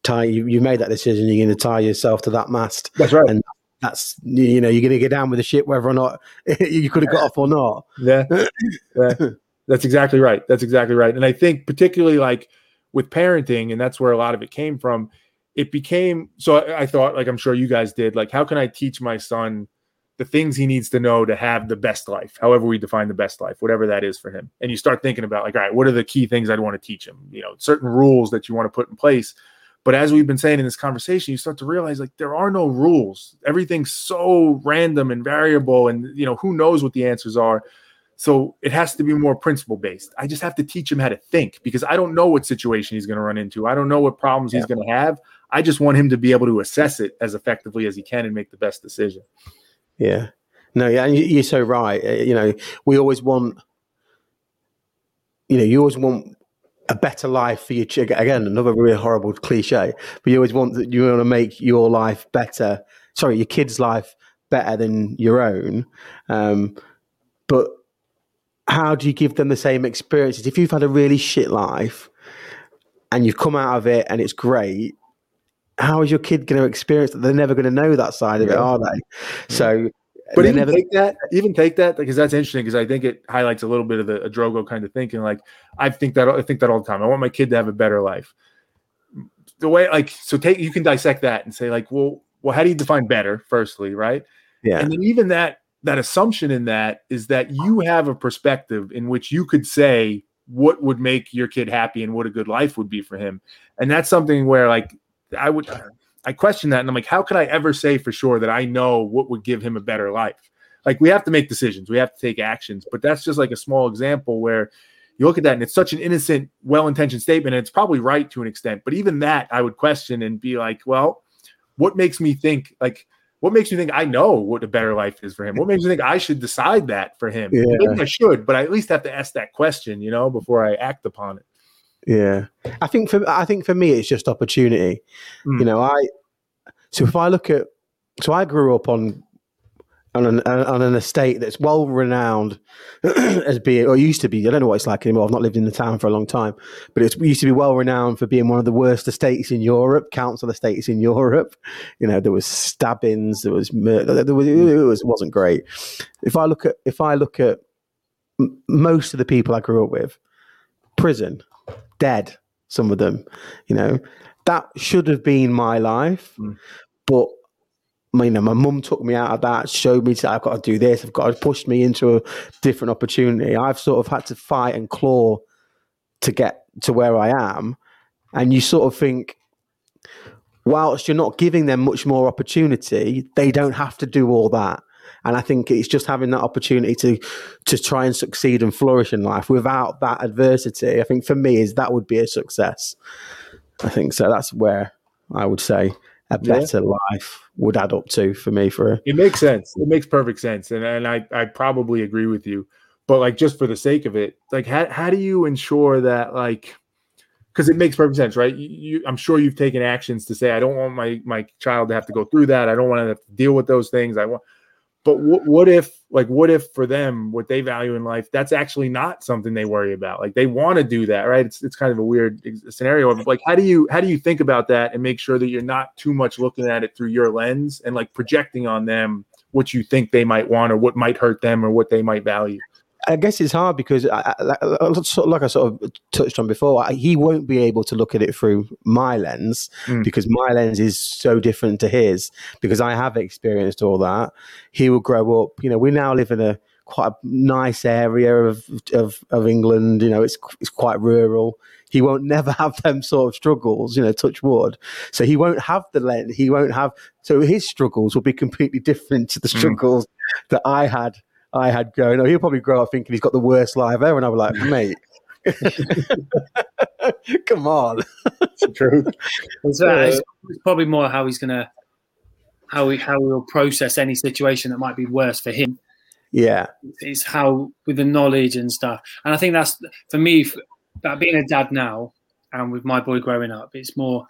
tie you you made that decision you're going to tie yourself to that mast. That's right. And that's you know you're going to get down with the ship whether or not you could have got off or not. Yeah. yeah. That's exactly right. That's exactly right. And i think particularly like with parenting and that's where a lot of it came from it became so I, I, thought like i'm sure you guys did like how can i teach my son the things he needs to know to have the best life however we define the best life whatever that is for him. And you start thinking about like all right what are the key things i'd want to teach him? You know certain rules that you want to put in place but as we've been saying in this conversation you start to realize like there are no rules everything's so random and variable and you know who knows what the answers are so it has to be more principle based. I just have to teach him how to think because I don't know what situation he's going to run into. I don't know what problems yeah. he's going to have. I just want him to be able to assess it as effectively as he can and make the best decision. Yeah. No, yeah, you're so right. Uh, you know, we always want, you know, you always want a better life for your chick. Again, another really horrible cliche, but you always want that you want to make your life better. Sorry, your kid's life better than your own. Um, but how do you give them the same experiences? If you've had a really shit life and you've come out of it and it's great, how is your kid going to experience that? They're never going to know that side of yeah. it, are they? So, but even take that, even take that because that's interesting because I think it highlights a little bit of the Drogo kind of thinking. Like I think that I think that all the time. I want my kid to have a better life. The way, like, so take you can dissect that and say, like, well, well, how do you define better? Firstly, right? Yeah, and then even that that assumption in that is that you have a perspective in which you could say what would make your kid happy and what a good life would be for him. And that's something where like I would I question that and I'm like, how could I ever say for sure that I know what would give him a better life? Like we have to make decisions, we have to take actions, but that's just like a small example where you look at that and it's such an innocent, well-intentioned statement, and it's probably right to an extent. But even that I would question and be like, well, what makes me think like what makes you think I know what a better life is for him? What makes you think I should decide that for him? Yeah. Maybe I should, but I at least have to ask that question, you know, before I act upon it. Yeah, I think for I think for me it's just opportunity. Mm. You know, I so if I look at so I grew up on on an, on an estate that's well renowned as being, or used to be. I don't know what it's like anymore. I've not lived in the town for a long time, but it used to be well renowned for being one of the worst estates in Europe, council estates in Europe. You know, there was stabbings, there was murder, there was, it was wasn't great. If I look at if I look at most of the people I grew up with, prison, dead, some of them. You know, that should have been my life, mm. but my, you know, my mum took me out of that, showed me that I've got to do this, I've got to push me into a different opportunity. I've sort of had to fight and claw to get to where I am. And you sort of think, whilst you're not giving them much more opportunity, they don't have to do all that. And I think it's just having that opportunity to to try and succeed and flourish in life without that adversity. I think for me is that would be a success. I think so. That's where I would say a better yeah. life would add up to for me. For it makes sense. It makes perfect sense, and and I I probably agree with you. but like just for the sake of it, like how how do you ensure that like because it makes perfect sense, right? You, you, I'm sure you've taken actions to say, I don't want my my child to have to go through that. I don't want to have to deal with those things. I want, but what what if like what if for them what they value in life that's actually not something they worry about? Like they want to do that, right? It's it's kind of a weird scenario. But Like how do you how do you think about that and make sure that you're not too much looking at it through your lens and like projecting on them what you think they might want or what might hurt them or what they might value? I guess it's hard because, I, I, like I sort of touched on before, he won't be able to look at it through my lens mm. because my lens is so different to his. Because I have experienced all that. He will grow up. You know, we now live in a quite a nice area of of, of England. You know, it's it's quite rural. He won't never have them sort of struggles. You know, touch wood. So he won't have the lens. He won't have. So his struggles will be completely different to the hmm. struggles mm. that I had I had going. Oh, he'll probably grow up thinking he's got the worst life ever, and I was like, mate. Come on, it's true. It's, uh, it's, probably more how he's gonna how he how he'll process any situation that might be worse for him. Yeah, it's how with the knowledge and stuff. And I think that's for me. That being a dad now, and with my boy growing up, it's more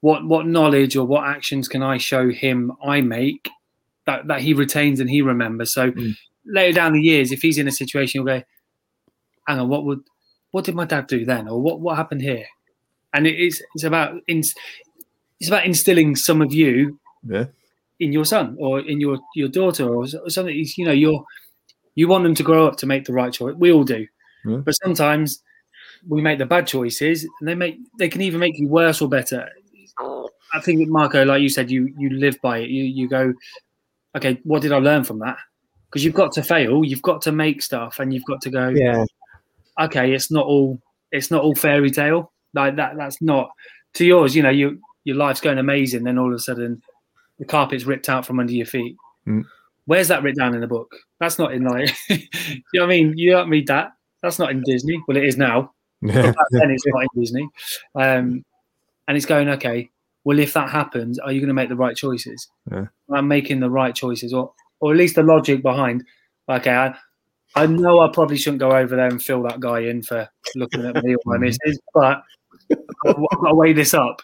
what what knowledge or what actions can I show him I make that, that he retains and he remembers. So mm. later down the years, if he's in a situation, he'll go, "Hang on, what would what did my dad do then, or what what happened here?" And it is it's about in, it's about instilling some of you yeah. in your son or in your your daughter or, or something. You know, you're you want them to grow up to make the right choice. We all do, yeah. but sometimes we make the bad choices, and they make they can even make you worse or better. I think Marco, like you said, you you live by it. You you go, okay, what did I learn from that? Because you've got to fail, you've got to make stuff, and you've got to go. Yeah. Okay, it's not all. It's not all fairy tale. Like that. That's not to yours. You know, you your life's going amazing. Then all of a sudden, the carpet's ripped out from under your feet. Mm. Where's that written down in the book? That's not in like. you know what I mean? You don't read that. That's not in Disney. Well, it is now. then it's not in Disney. Um, and it's going okay well, if that happens, are you going to make the right choices? Yeah. I'm making the right choices, or or at least the logic behind. Okay, I, I know I probably shouldn't go over there and fill that guy in for looking at me or my mm. missus, but I've got to weigh this up.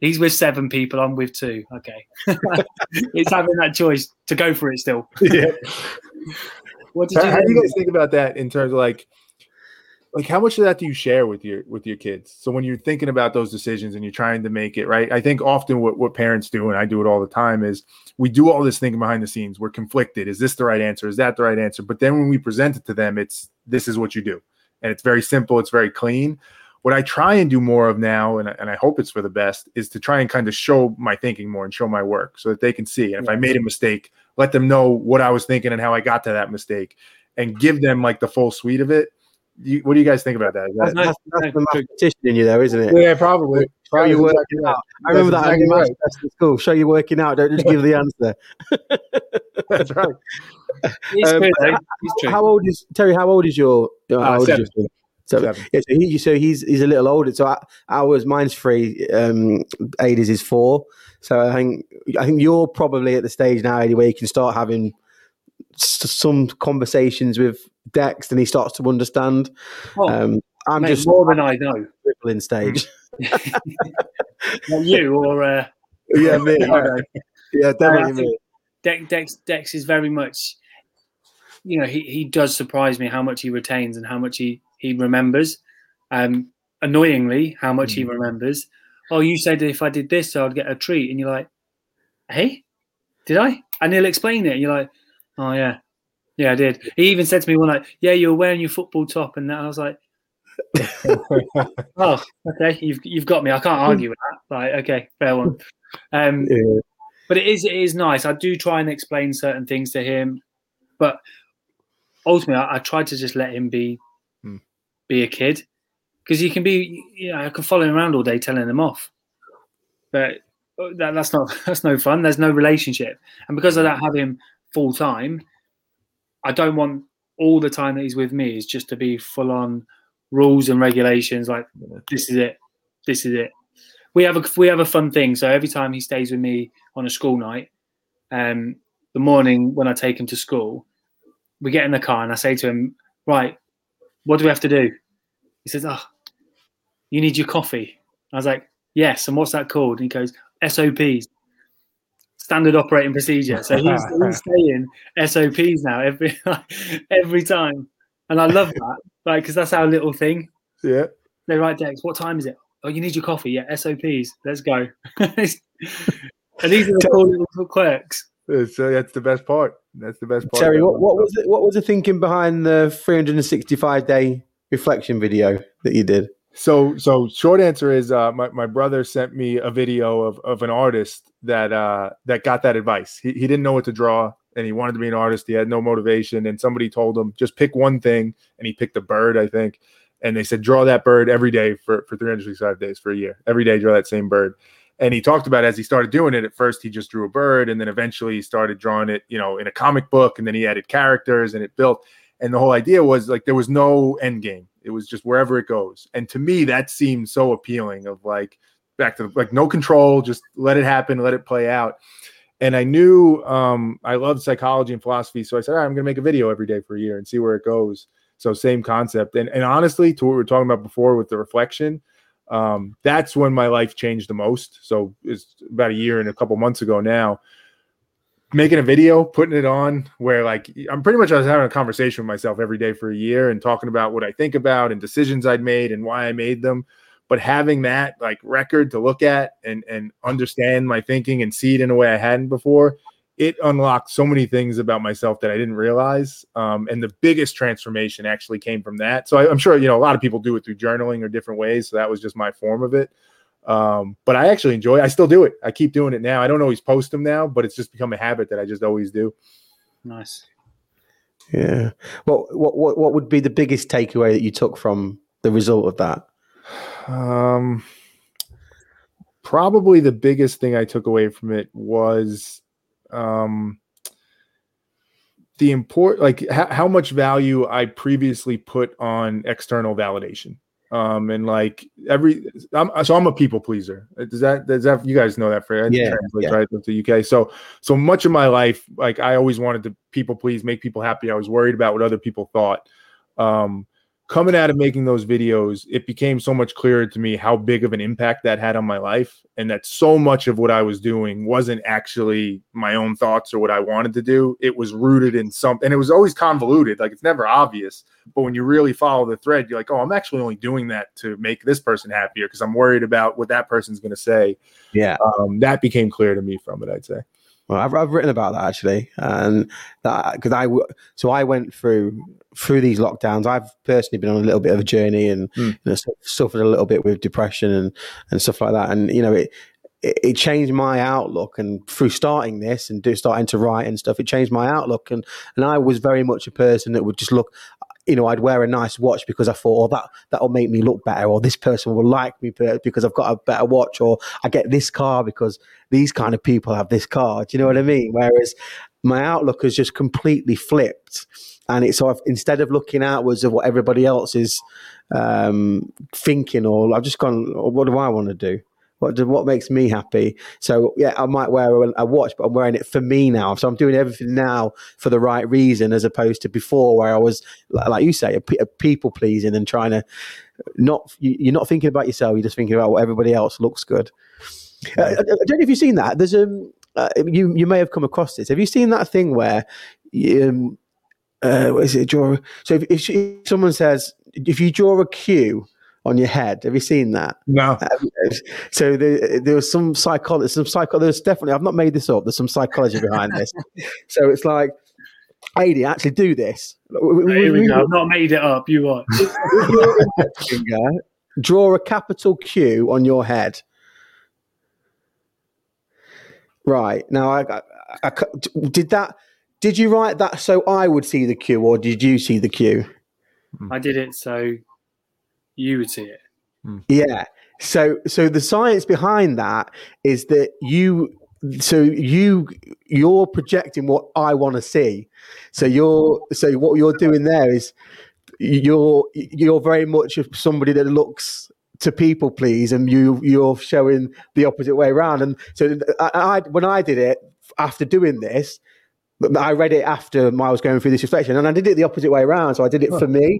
He's with seven people. I'm with two. Okay, it's having that choice to go for it still. yeah. What did how, you, how do you guys think about that in terms of like? Like how much of that do you share with your with your kids? So when you're thinking about those decisions and you're trying to make it right? I think often what, what parents do and i do it all the time is we do all this thinking behind the scenes. We're conflicted. Is this the right answer? Is that the right answer? But then when we present it to them it's this is what you do. And it's very simple. It's very clean. What i try and do more of now and, and i hope it's for the best is to try and kind of show my thinking more and show my work so that they can see. And if i made a mistake let them know what i was thinking and how i got to that mistake and give them like the full suite of it you, what do you guys think about that? that that's, that's, the mathematician in you, though, isn't it? Yeah, probably. Show you working out. I remember that exactly right. at school. Show you working out. Don't just give the answer. that's right. Um, how, how, old is Terry? How old is your? Uh, old seven. Is your so, seven. yeah, so, he, so he's he's a little older. So I ours, mine's three. Um, AD's is four. So I think I think you're probably at the stage now, AD, where you can start having some conversations with Dex, and he starts to understand. Oh, um, I'm mate, just more than I know. In stage. you or uh, yeah, me. yeah, definitely me. Dex, Dex, Dex is very much. You know, he, he does surprise me how much he retains and how much he he remembers. Um, annoyingly, how much mm. he hmm. remembers. Oh, you said if I did this, I'd get a treat, and you're like, "Hey, did I?" And he'll explain it, and you're like, "Oh yeah, yeah, I did. He even said to me one night, "Yeah, you're wearing your football top," and I was like, "Oh, okay, you've you've got me. I can't argue with that." Like, okay, fair one. Um, yeah. But it is it is nice. I do try and explain certain things to him, but ultimately, I, I try to just let him be hmm. be a kid because you can be, you know, I can follow him around all day telling him off, but that, that's not that's no fun. There's no relationship, and because I don't have him full time I don't want all the time that he's with me is just to be full on rules and regulations. Like this is it, this is it. We have a we have a fun thing. So every time he stays with me on a school night, um, the morning when I take him to school, we get in the car, and I say to him, "Right, what do we have to do?" He says, "Oh, you need your coffee." I was like, "Yes." And what's that called? And he goes, "SOPs." Standard operating procedure. So he's, he's saying SOPs now every every time, and I love that, like because that's our little thing. Yeah. They write Dex, what time is it? Oh, you need your coffee. Yeah, SOPs. Let's go. and these are the cool little quirks. So that's the best part. That's the best part. Terry, what, what was it? What was the thinking behind the 365 day reflection video that you did? So, so short answer is, uh, my, my brother sent me a video of, of an artist that, uh, that got that advice. He, he didn't know what to draw and he wanted to be an artist. He had no motivation. And somebody told him, just pick one thing. And he picked a bird, I think. And they said, draw that bird every day for, for 365 days for a year. Every day, draw that same bird. And he talked about as he started doing it, at first he just drew a bird. And then eventually he started drawing it, you know, in a comic book. And then he added characters and it built. And the whole idea was like there was no end game it was just wherever it goes. And to me, that seemed so appealing of like back to like no control, just let it happen, let it play out. And I knew um, I loved psychology and philosophy. So I said, I'm going to make a video every day for a year and see where it goes. So same concept. And, and honestly, to what we were talking about before with the reflection, um, that's when my life changed the most. So it's about a year and a couple months ago now making a video, putting it on where like I'm pretty much I was having a conversation with myself every day for a year and talking about what I think about and decisions I'd made and why I made them. But having that like record to look at and and understand my thinking and see it in a way I hadn't before, it unlocked so many things about myself that I didn't realize. Um, and the biggest transformation actually came from that. So I, I'm sure you know a lot of people do it through journaling or different ways. So that was just my form of it. Um, but I actually enjoy. It. I still do it. I keep doing it now. I don't always post them now, but it's just become a habit that I just always do. Nice. Yeah. Well, what what what would be the biggest takeaway that you took from the result of that? Um, probably the biggest thing I took away from it was, um, the import like h- how much value I previously put on external validation. Um, and like every, I'm, so I'm a people pleaser. Does that, does that, you guys know that phrase? Yeah, yeah. Right. The UK. So, so much of my life, like I always wanted to people please, make people happy. I was worried about what other people thought. Um, coming out of making those videos, it became so much clearer to me how big of an impact that had on my life. And that so much of what I was doing wasn't actually my own thoughts or what I wanted to do. It was rooted in something, and it was always convoluted. Like it's never obvious. But when you really follow the thread, you're like, oh, I'm actually only doing that to make this person happier because I'm worried about what that person's going to say. Yeah. Um, that became clear to me from it, I'd say. Well, I've, I've written about that actually, and that because I so I went through through these lockdowns. I've personally been on a little bit of a journey and Mm. you know, suffered a little bit with depression and and stuff like that. And you know, it it, changed my outlook. And through starting this and do starting to write and stuff, it changed my outlook. And and I was very much a person that would just look. You know, I'd wear a nice watch because I thought, oh, that that'll make me look better, or this person will like me because I've got a better watch, or I get this car because these kind of people have this car. Do you know what I mean? Whereas my outlook has just completely flipped, and it's sort of instead of looking outwards of what everybody else is um, thinking, or I've just gone, "Oh, what do I want to do? What do, what makes me happy? So yeah, I might wear a, a watch, but I'm wearing it for me now. So I'm doing everything now for the right reason, as opposed to before where I was, like you say, a, a people pleasing and trying to not. You, you're not thinking about yourself. You're just thinking about what everybody else looks good. Uh, I, I don't know if you've seen that. There's um, uh, you you may have come across this. Have you seen that thing where, um, uh, what is it? Draw. So if, if, if someone says if you draw a Q on your head, have you seen that? No. Um, so there, there was some psychology, some psycho. There's definitely. I've not made this up. There's some psychology behind this. so it's like, AD, actually do this. Here we go. I've not made it up. You watch. With your index finger, draw a capital Q on your head. Right now, I did that. Did you write that so I would see the Q, or did you see the Q? I did it so you would see it. Hmm. Yeah. So so the science behind that is that you so you you're projecting what I want to see. So you're so what you're doing there is you're you're very much of somebody that looks to people please and you you're showing the opposite way around and so I, I when I did it after doing this but I read it after I was going through this reflection, and I did it the opposite way around. So I did it for me,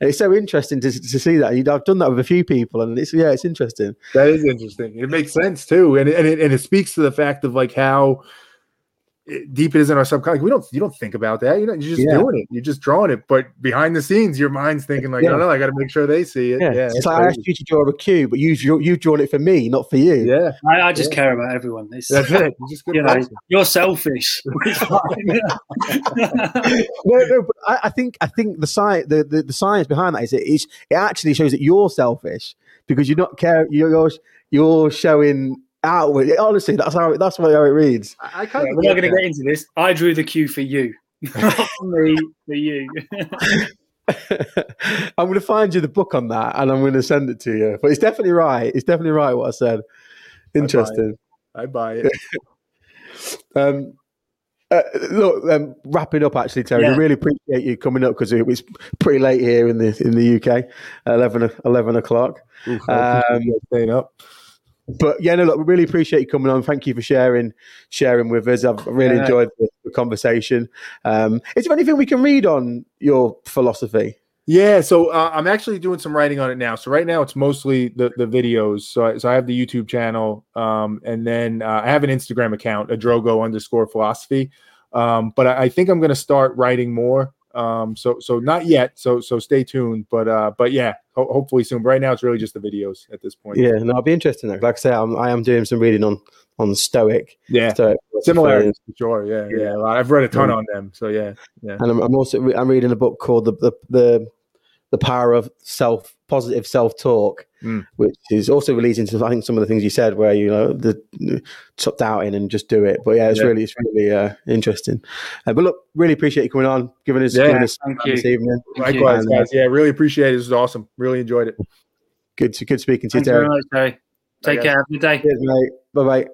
and it's so interesting to, to see that. I've done that with a few people, and it's yeah, it's interesting. That is interesting. It makes sense too, and and it, and it speaks to the fact of like how deep it is in our subconscious. We don't you don't think about that. You know, you're just yeah. doing it. You're just drawing it. But behind the scenes, your mind's thinking like, yeah. no, no, I got to make sure they see it. Yeah, yeah it's, it's like crazy. I asked you to draw a Q, but you you've drawn it for me, not for you. Yeah, I, I just care about everyone. It's, That's it. You're, just you know, you're selfish. no, no, but I, I, think I think the science the, the, the science behind that is it, it actually shows that you're selfish because you're not care you're you're showing outward. Honestly, that's how that's how it reads. I, I can't. Yeah, we're not going to get into this. I drew the Q for you, not me, for you. I'm going to find you the book on that, and I'm going to send it to you. But it's definitely right. It's definitely right what I said. Interesting. I buy it. I buy it. um, uh, look, um, wrapping up actually, Terry. Yeah. We really appreciate you coming up because it was pretty late here in the in the UK, 11, 11 o'clock. Oof, um, staying up but yeah, no, look, we really appreciate you coming on. Thank you for sharing sharing with us. I've really yeah. enjoyed the, the conversation. Um, is there anything we can read on your philosophy? Yeah, so uh, I'm actually doing some writing on it now. So right now it's mostly the the videos. So I, so I have the YouTube channel, um, and then uh, I have an Instagram account, a Drogo underscore philosophy. Um, but I, I think I'm going to start writing more. Um, so so not yet. So so stay tuned. But uh, but yeah, ho- hopefully soon. But right now, it's really just the videos at this point. Yeah, no, I'll be interested. Like I say, I'm, I am doing some reading on on Stoic. Yeah, Stoic similar for sure. Yeah, yeah, yeah. I've read a ton yeah. on them. So yeah, yeah. And I'm, I'm also re- I'm reading a book called the the the, the power of self positive self talk, mm. which is also related into I think some of the things you said, where you know the stop doubting and just do it. But yeah, it's yeah. really it's really uh, interesting. Uh, but look, really appreciate you coming on, giving us, yeah, giving us this evening. Likewise, guys. Yeah, really appreciate it. This is awesome. Really enjoyed it. Good, to, good speaking to Thank you, Terry. Take Bye, care. Have a good day. Cheers, mate. Bye bye.